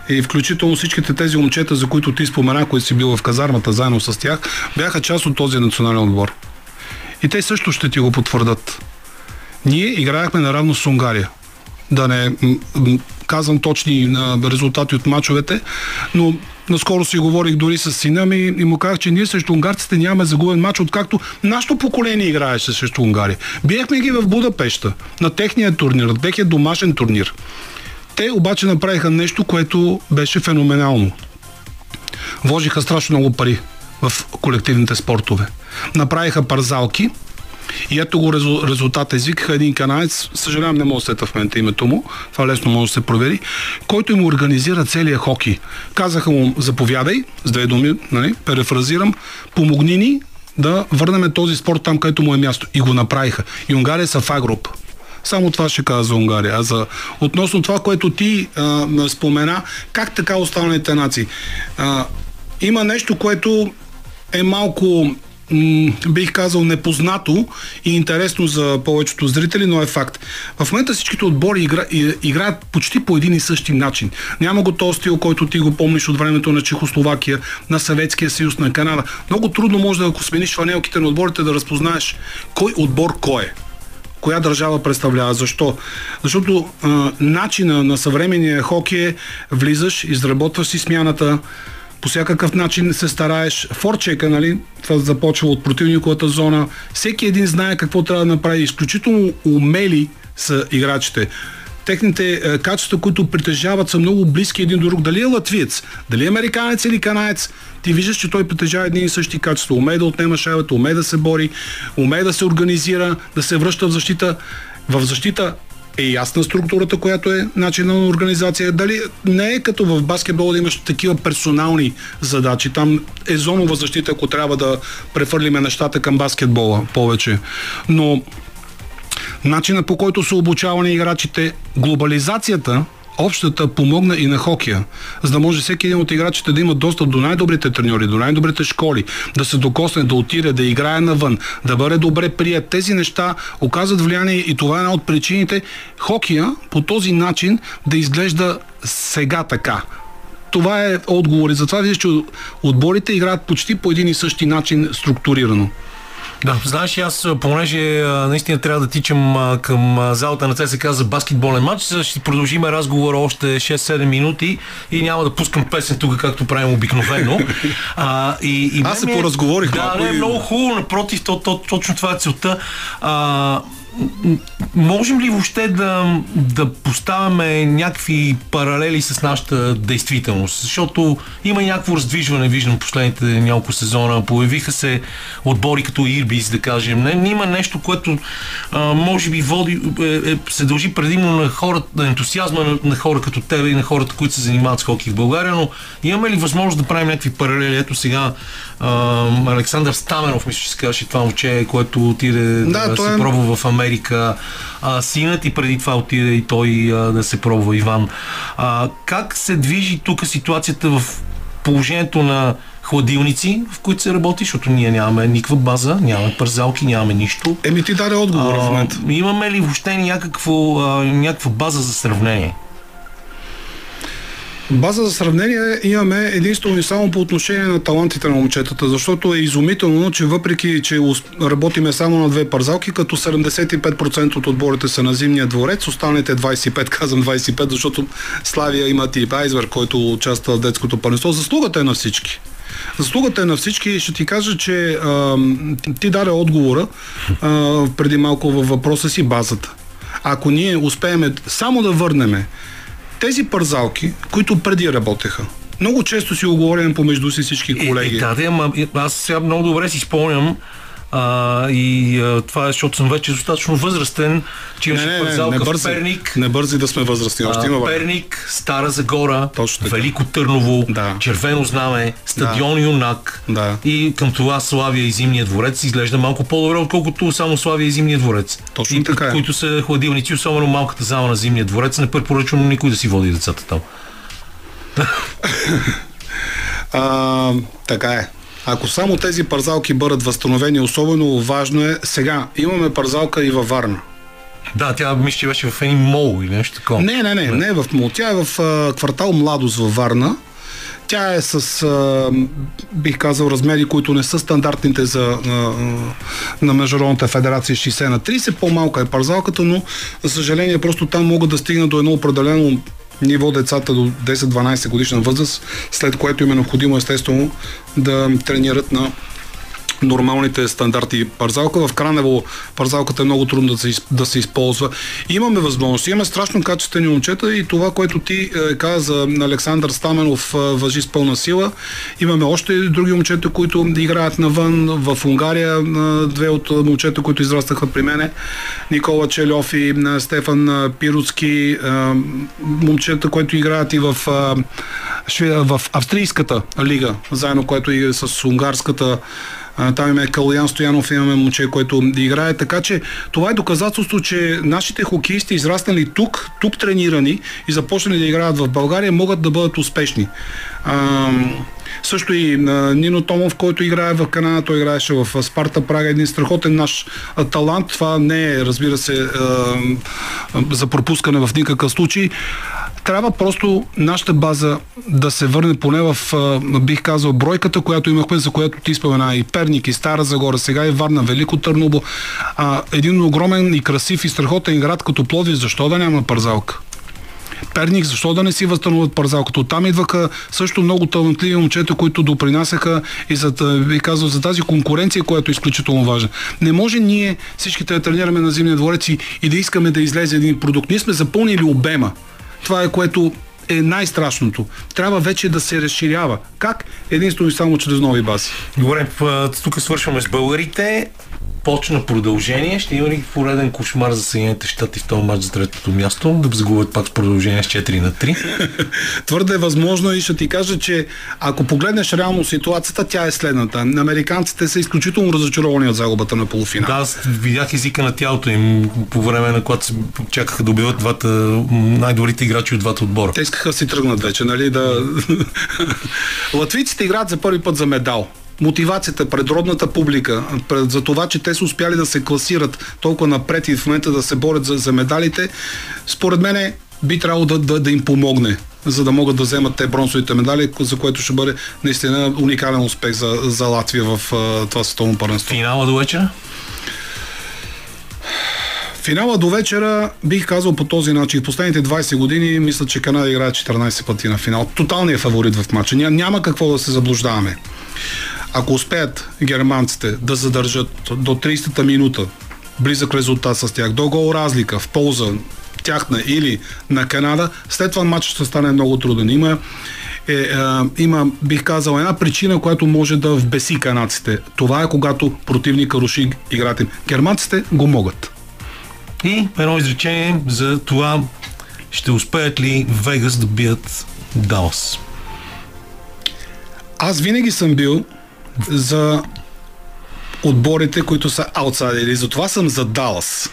И включително всичките тези момчета, за които ти спомена, които си бил в казармата заедно с тях, бяха част от този национален отбор. И те също ще ти го потвърдат. Ние играехме наравно с Унгария. Да не казвам точни резултати от мачовете, но наскоро си говорих дори с сина ми и му казах, че ние срещу унгарците нямаме загубен матч, откакто нашето поколение играеше срещу Унгария. Биехме ги в Будапешта, на техния турнир, на техния домашен турнир. Те обаче направиха нещо, което беше феноменално. вложиха страшно много пари в колективните спортове. Направиха парзалки и ето го резу- резултата. Извикаха един канадец, съжалявам, не мога да сета в момента името му, това лесно може да се провери, който им организира целия хоки. Казаха му, заповядай, с две думи, нали, перефразирам, помогни ни да върнем този спорт там, където му е място. И го направиха. И Унгария са в А група. Само това ще кажа за Унгария. А за, относно това, което ти а, спомена, как така останалите нации? А, има нещо, което е малко м, бих казал непознато и интересно за повечето зрители, но е факт. В момента всичките отбори игра, играят почти по един и същи начин. Няма го този стил, който ти го помниш от времето на Чехословакия, на Съветския съюз, на Канада. Много трудно може да, ако смениш фанелките на отборите, да разпознаеш кой отбор кой е коя държава представлява. Защо? Защото а, начина на съвременния хокей е влизаш, изработваш си смяната, по всякакъв начин се стараеш. Форчека, нали, това започва от противниковата зона. Всеки един знае какво трябва да направи. Изключително умели са играчите. Техните е, качества, които притежават, са много близки един до друг. Дали е латвиец, дали е американец или канаец, ти виждаш, че той притежава едни и същи качества. Умее да отнема шайбата, умее да се бори, умее да се организира, да се връща в защита. В защита е ясна структурата, която е начина на организация. Дали не е като в баскетбол да имаш такива персонални задачи. Там е зонова защита, ако трябва да префърлиме нещата към баскетбола повече. Но начина по който са обучавани играчите, глобализацията, общата помогна и на хокея, за да може всеки един от играчите да има достъп до най-добрите треньори, до най-добрите школи, да се докосне, да отиде, да играе навън, да бъде добре прият. Тези неща оказват влияние и това е една от причините хокея по този начин да изглежда сега така. Това е отговор и затова виждаш, че отборите играят почти по един и същи начин структурирано. Да, знаеш, аз, понеже наистина трябва да тичам към залата на ЦСКА за баскетболен матч, ще продължим разговора още 6-7 минути и няма да пускам песен тук, както правим обикновено. А, и, и Аз се е- поразговорих Да, не, е и- много хубаво, напротив, то, то, точно това е целта. А, можем ли въобще да, да поставяме някакви паралели с нашата действителност? Защото има някакво раздвижване, виждам последните няколко сезона. Появиха се отбори като Ирбис, да кажем. Не, има нещо, което а, може би води, е, е, се дължи предимно на хората, на ентусиазма на, на хора като тебе и на хората, които се занимават с хоки в България, но имаме ли възможност да правим някакви паралели? Ето сега а, Александър Стаменов, мисля, че се казваше това момче, което отиде да, Да, се е- пробва в Америка. А, синът и преди това отиде и той а, да се пробва Иван. А, как се движи тук ситуацията в положението на хладилници, в които се работи, защото ние нямаме никаква база, нямаме пързалки, нямаме нищо. Еми ти даде отговор в момента. А, имаме ли въобще някакво, а, някаква база за сравнение? База за сравнение имаме единствено и само по отношение на талантите на момчетата, защото е изумително, че въпреки, че работиме само на две парзалки, като 75% от отборите са на зимния дворец, останалите 25, казвам 25, защото Славия имат и Байзвер, който участва в детското първенство. Заслугата е на всички. Заслугата е на всички и ще ти кажа, че а, ти даде отговора а, преди малко във въпроса си базата. Ако ние успеем само да върнеме тези парзалки, които преди работеха, много често си оговорим помежду си всички колеги. Е, е, да, да, ама аз сега много добре си спомням а, и а, това е, защото съм вече достатъчно възрастен, че не, имаше не, не, парзалка не в Перник, не бързи да сме възрастни, още има. Перник, Стара Загора. Велико Търново, Да. Червено знаме, стадион Юнак Да. и към това Славия и Зимния дворец изглежда малко по-добре, отколкото само Славия и Зимния дворец. Точно и, така е. Които са хладилници, особено малката зала на Зимния дворец, не препоръчвам никой да си води децата там. А, така е. Ако само тези парзалки бъдат възстановени, особено важно е сега. Имаме парзалка и във Варна. Да, тя мисля, че беше в един мол или нещо такова. Не, не, не, не е в Мул. Тя е в а, квартал Младост във Варна. Тя е с, а, бих казал, размери, които не са стандартните за, а, на Международната федерация 60 на 30. По-малка е парзалката, но, за съжаление, просто там могат да стигнат до едно определено ниво децата до 10-12 годишна възраст, след което им е необходимо естествено да тренират на нормалните стандарти парзалка. В Кранево парзалката е много трудно да се, да се използва. Имаме възможност, имаме страшно качествени момчета и това, което ти е, каза за Александър Стаменов е, въжи с пълна сила. Имаме още други момчета, които играят навън. В Унгария е, две от момчета, които израстаха при мене. Никола Челев и Стефан Пируцки. Момчета, които играят и в, в австрийската лига, заедно, което и с унгарската там имаме Калуян Стоянов, имаме момче, който играе. Така че това е доказателство, че нашите хокеисти, израснали тук, тук тренирани и започнали да играят в България, могат да бъдат успешни. А, също и Нино Томов, който играе в Канада, той играеше в Спарта Прага, един страхотен наш талант. Това не е, разбира се, за пропускане в никакъв случай трябва просто нашата база да се върне поне в, бих казал, бройката, която имахме, за която ти спомена и Перник, и Стара Загора, сега и Варна, Велико Търнобо. А, един огромен и красив и страхотен град като Плови, защо да няма парзалка? Перник, защо да не си възстановят парзалката? Оттам идваха също много талантливи момчета, които допринасяха и за, би казал, за тази конкуренция, която е изключително важна. Не може ние всичките да тренираме на зимния дворец и, и да искаме да излезе един продукт. Ние сме запълнили обема. Това е което е най-страшното. Трябва вече да се разширява. Как? Единствено и само чрез нови бази. Добре, тук свършваме с българите почна продължение. Ще има ли пореден кошмар за Съединените щати в този матч за третото място? Да загубят пак с продължение с 4 на 3? Твърде е възможно и ще ти кажа, че ако погледнеш реално ситуацията, тя е следната. Американците са изключително разочаровани от загубата на полуфинал. Да, аз видях езика на тялото им по време на когато чакаха да убиват двата най-добрите играчи от двата отбора. Те искаха си тръгнат вече, нали? Да... Латвийците играят за първи път за медал мотивацията пред родната публика, пред, за това, че те са успяли да се класират толкова напред и в момента да се борят за, за медалите, според мен би трябвало да, да, да им помогне за да могат да вземат те бронзовите медали, за което ще бъде наистина уникален успех за, за Латвия в това световно първенство. Финала до вечера? Финала до вечера бих казал по този начин. В последните 20 години мисля, че Канада играе 14 пъти на финал. Тоталният фаворит в матча. Няма какво да се заблуждаваме. Ако успеят германците да задържат до 30-та минута близък резултат с тях, до гол разлика в полза тяхна или на Канада, след това матчът ще стане много труден. Има, е, е, има, бих казал, една причина, която може да вбеси канадците. Това е когато противника руши играта им. Германците го могат. И едно изречение за това ще успеят ли Вегас да бият Далас. Аз винаги съм бил за отборите, които са аутсайдери. Затова съм за Далас.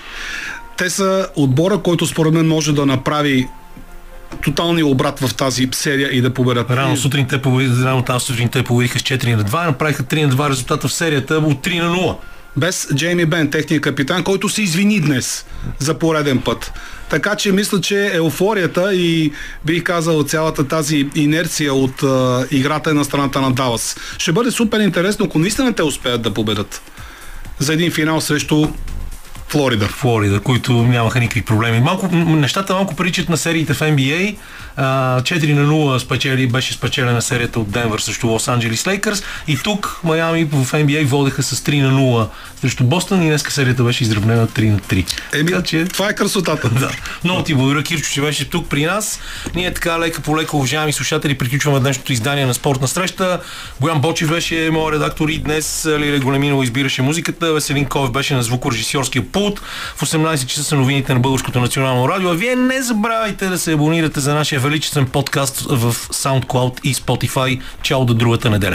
Те са отбора, който според мен може да направи тоталния обрат в тази серия и да победят. Рано сутрин те победиха, рано тази сутрин те победиха с 4 на 2, направиха 3 на 2 резултата в серията от 3 на 0 без Джейми Бен, техния капитан, който се извини днес за пореден път. Така че мисля, че еуфорията и бих казал цялата тази инерция от а, играта е на страната на Далас. Ще бъде супер интересно, ако наистина те успеят да победат за един финал срещу Флорида. Флорида, които нямаха никакви проблеми. Малко, нещата малко приличат на сериите в NBA. 4 на 0 спечели, беше спечелена серията от Денвър срещу Лос Анджелис Лейкърс. И тук Майами в NBA водеха с 3 на 0 срещу Бостън и днес серията беше изравнена 3 на 3. Еми, така, че... това е красотата. да. Много ти благодаря, Кирчо, че беше тук при нас. Ние така лека по лека, уважаеми слушатели, приключваме днешното издание на спортна среща. Боян Бочев беше моят редактор и днес Лиле Големинова избираше музиката. Веселин Ковев беше на звукорежисьорския пулт. В 18 часа са новините на Българското национално радио. А вие не забравяйте да се абонирате за нашия величествен подкаст в SoundCloud и Spotify. Чао до другата неделя.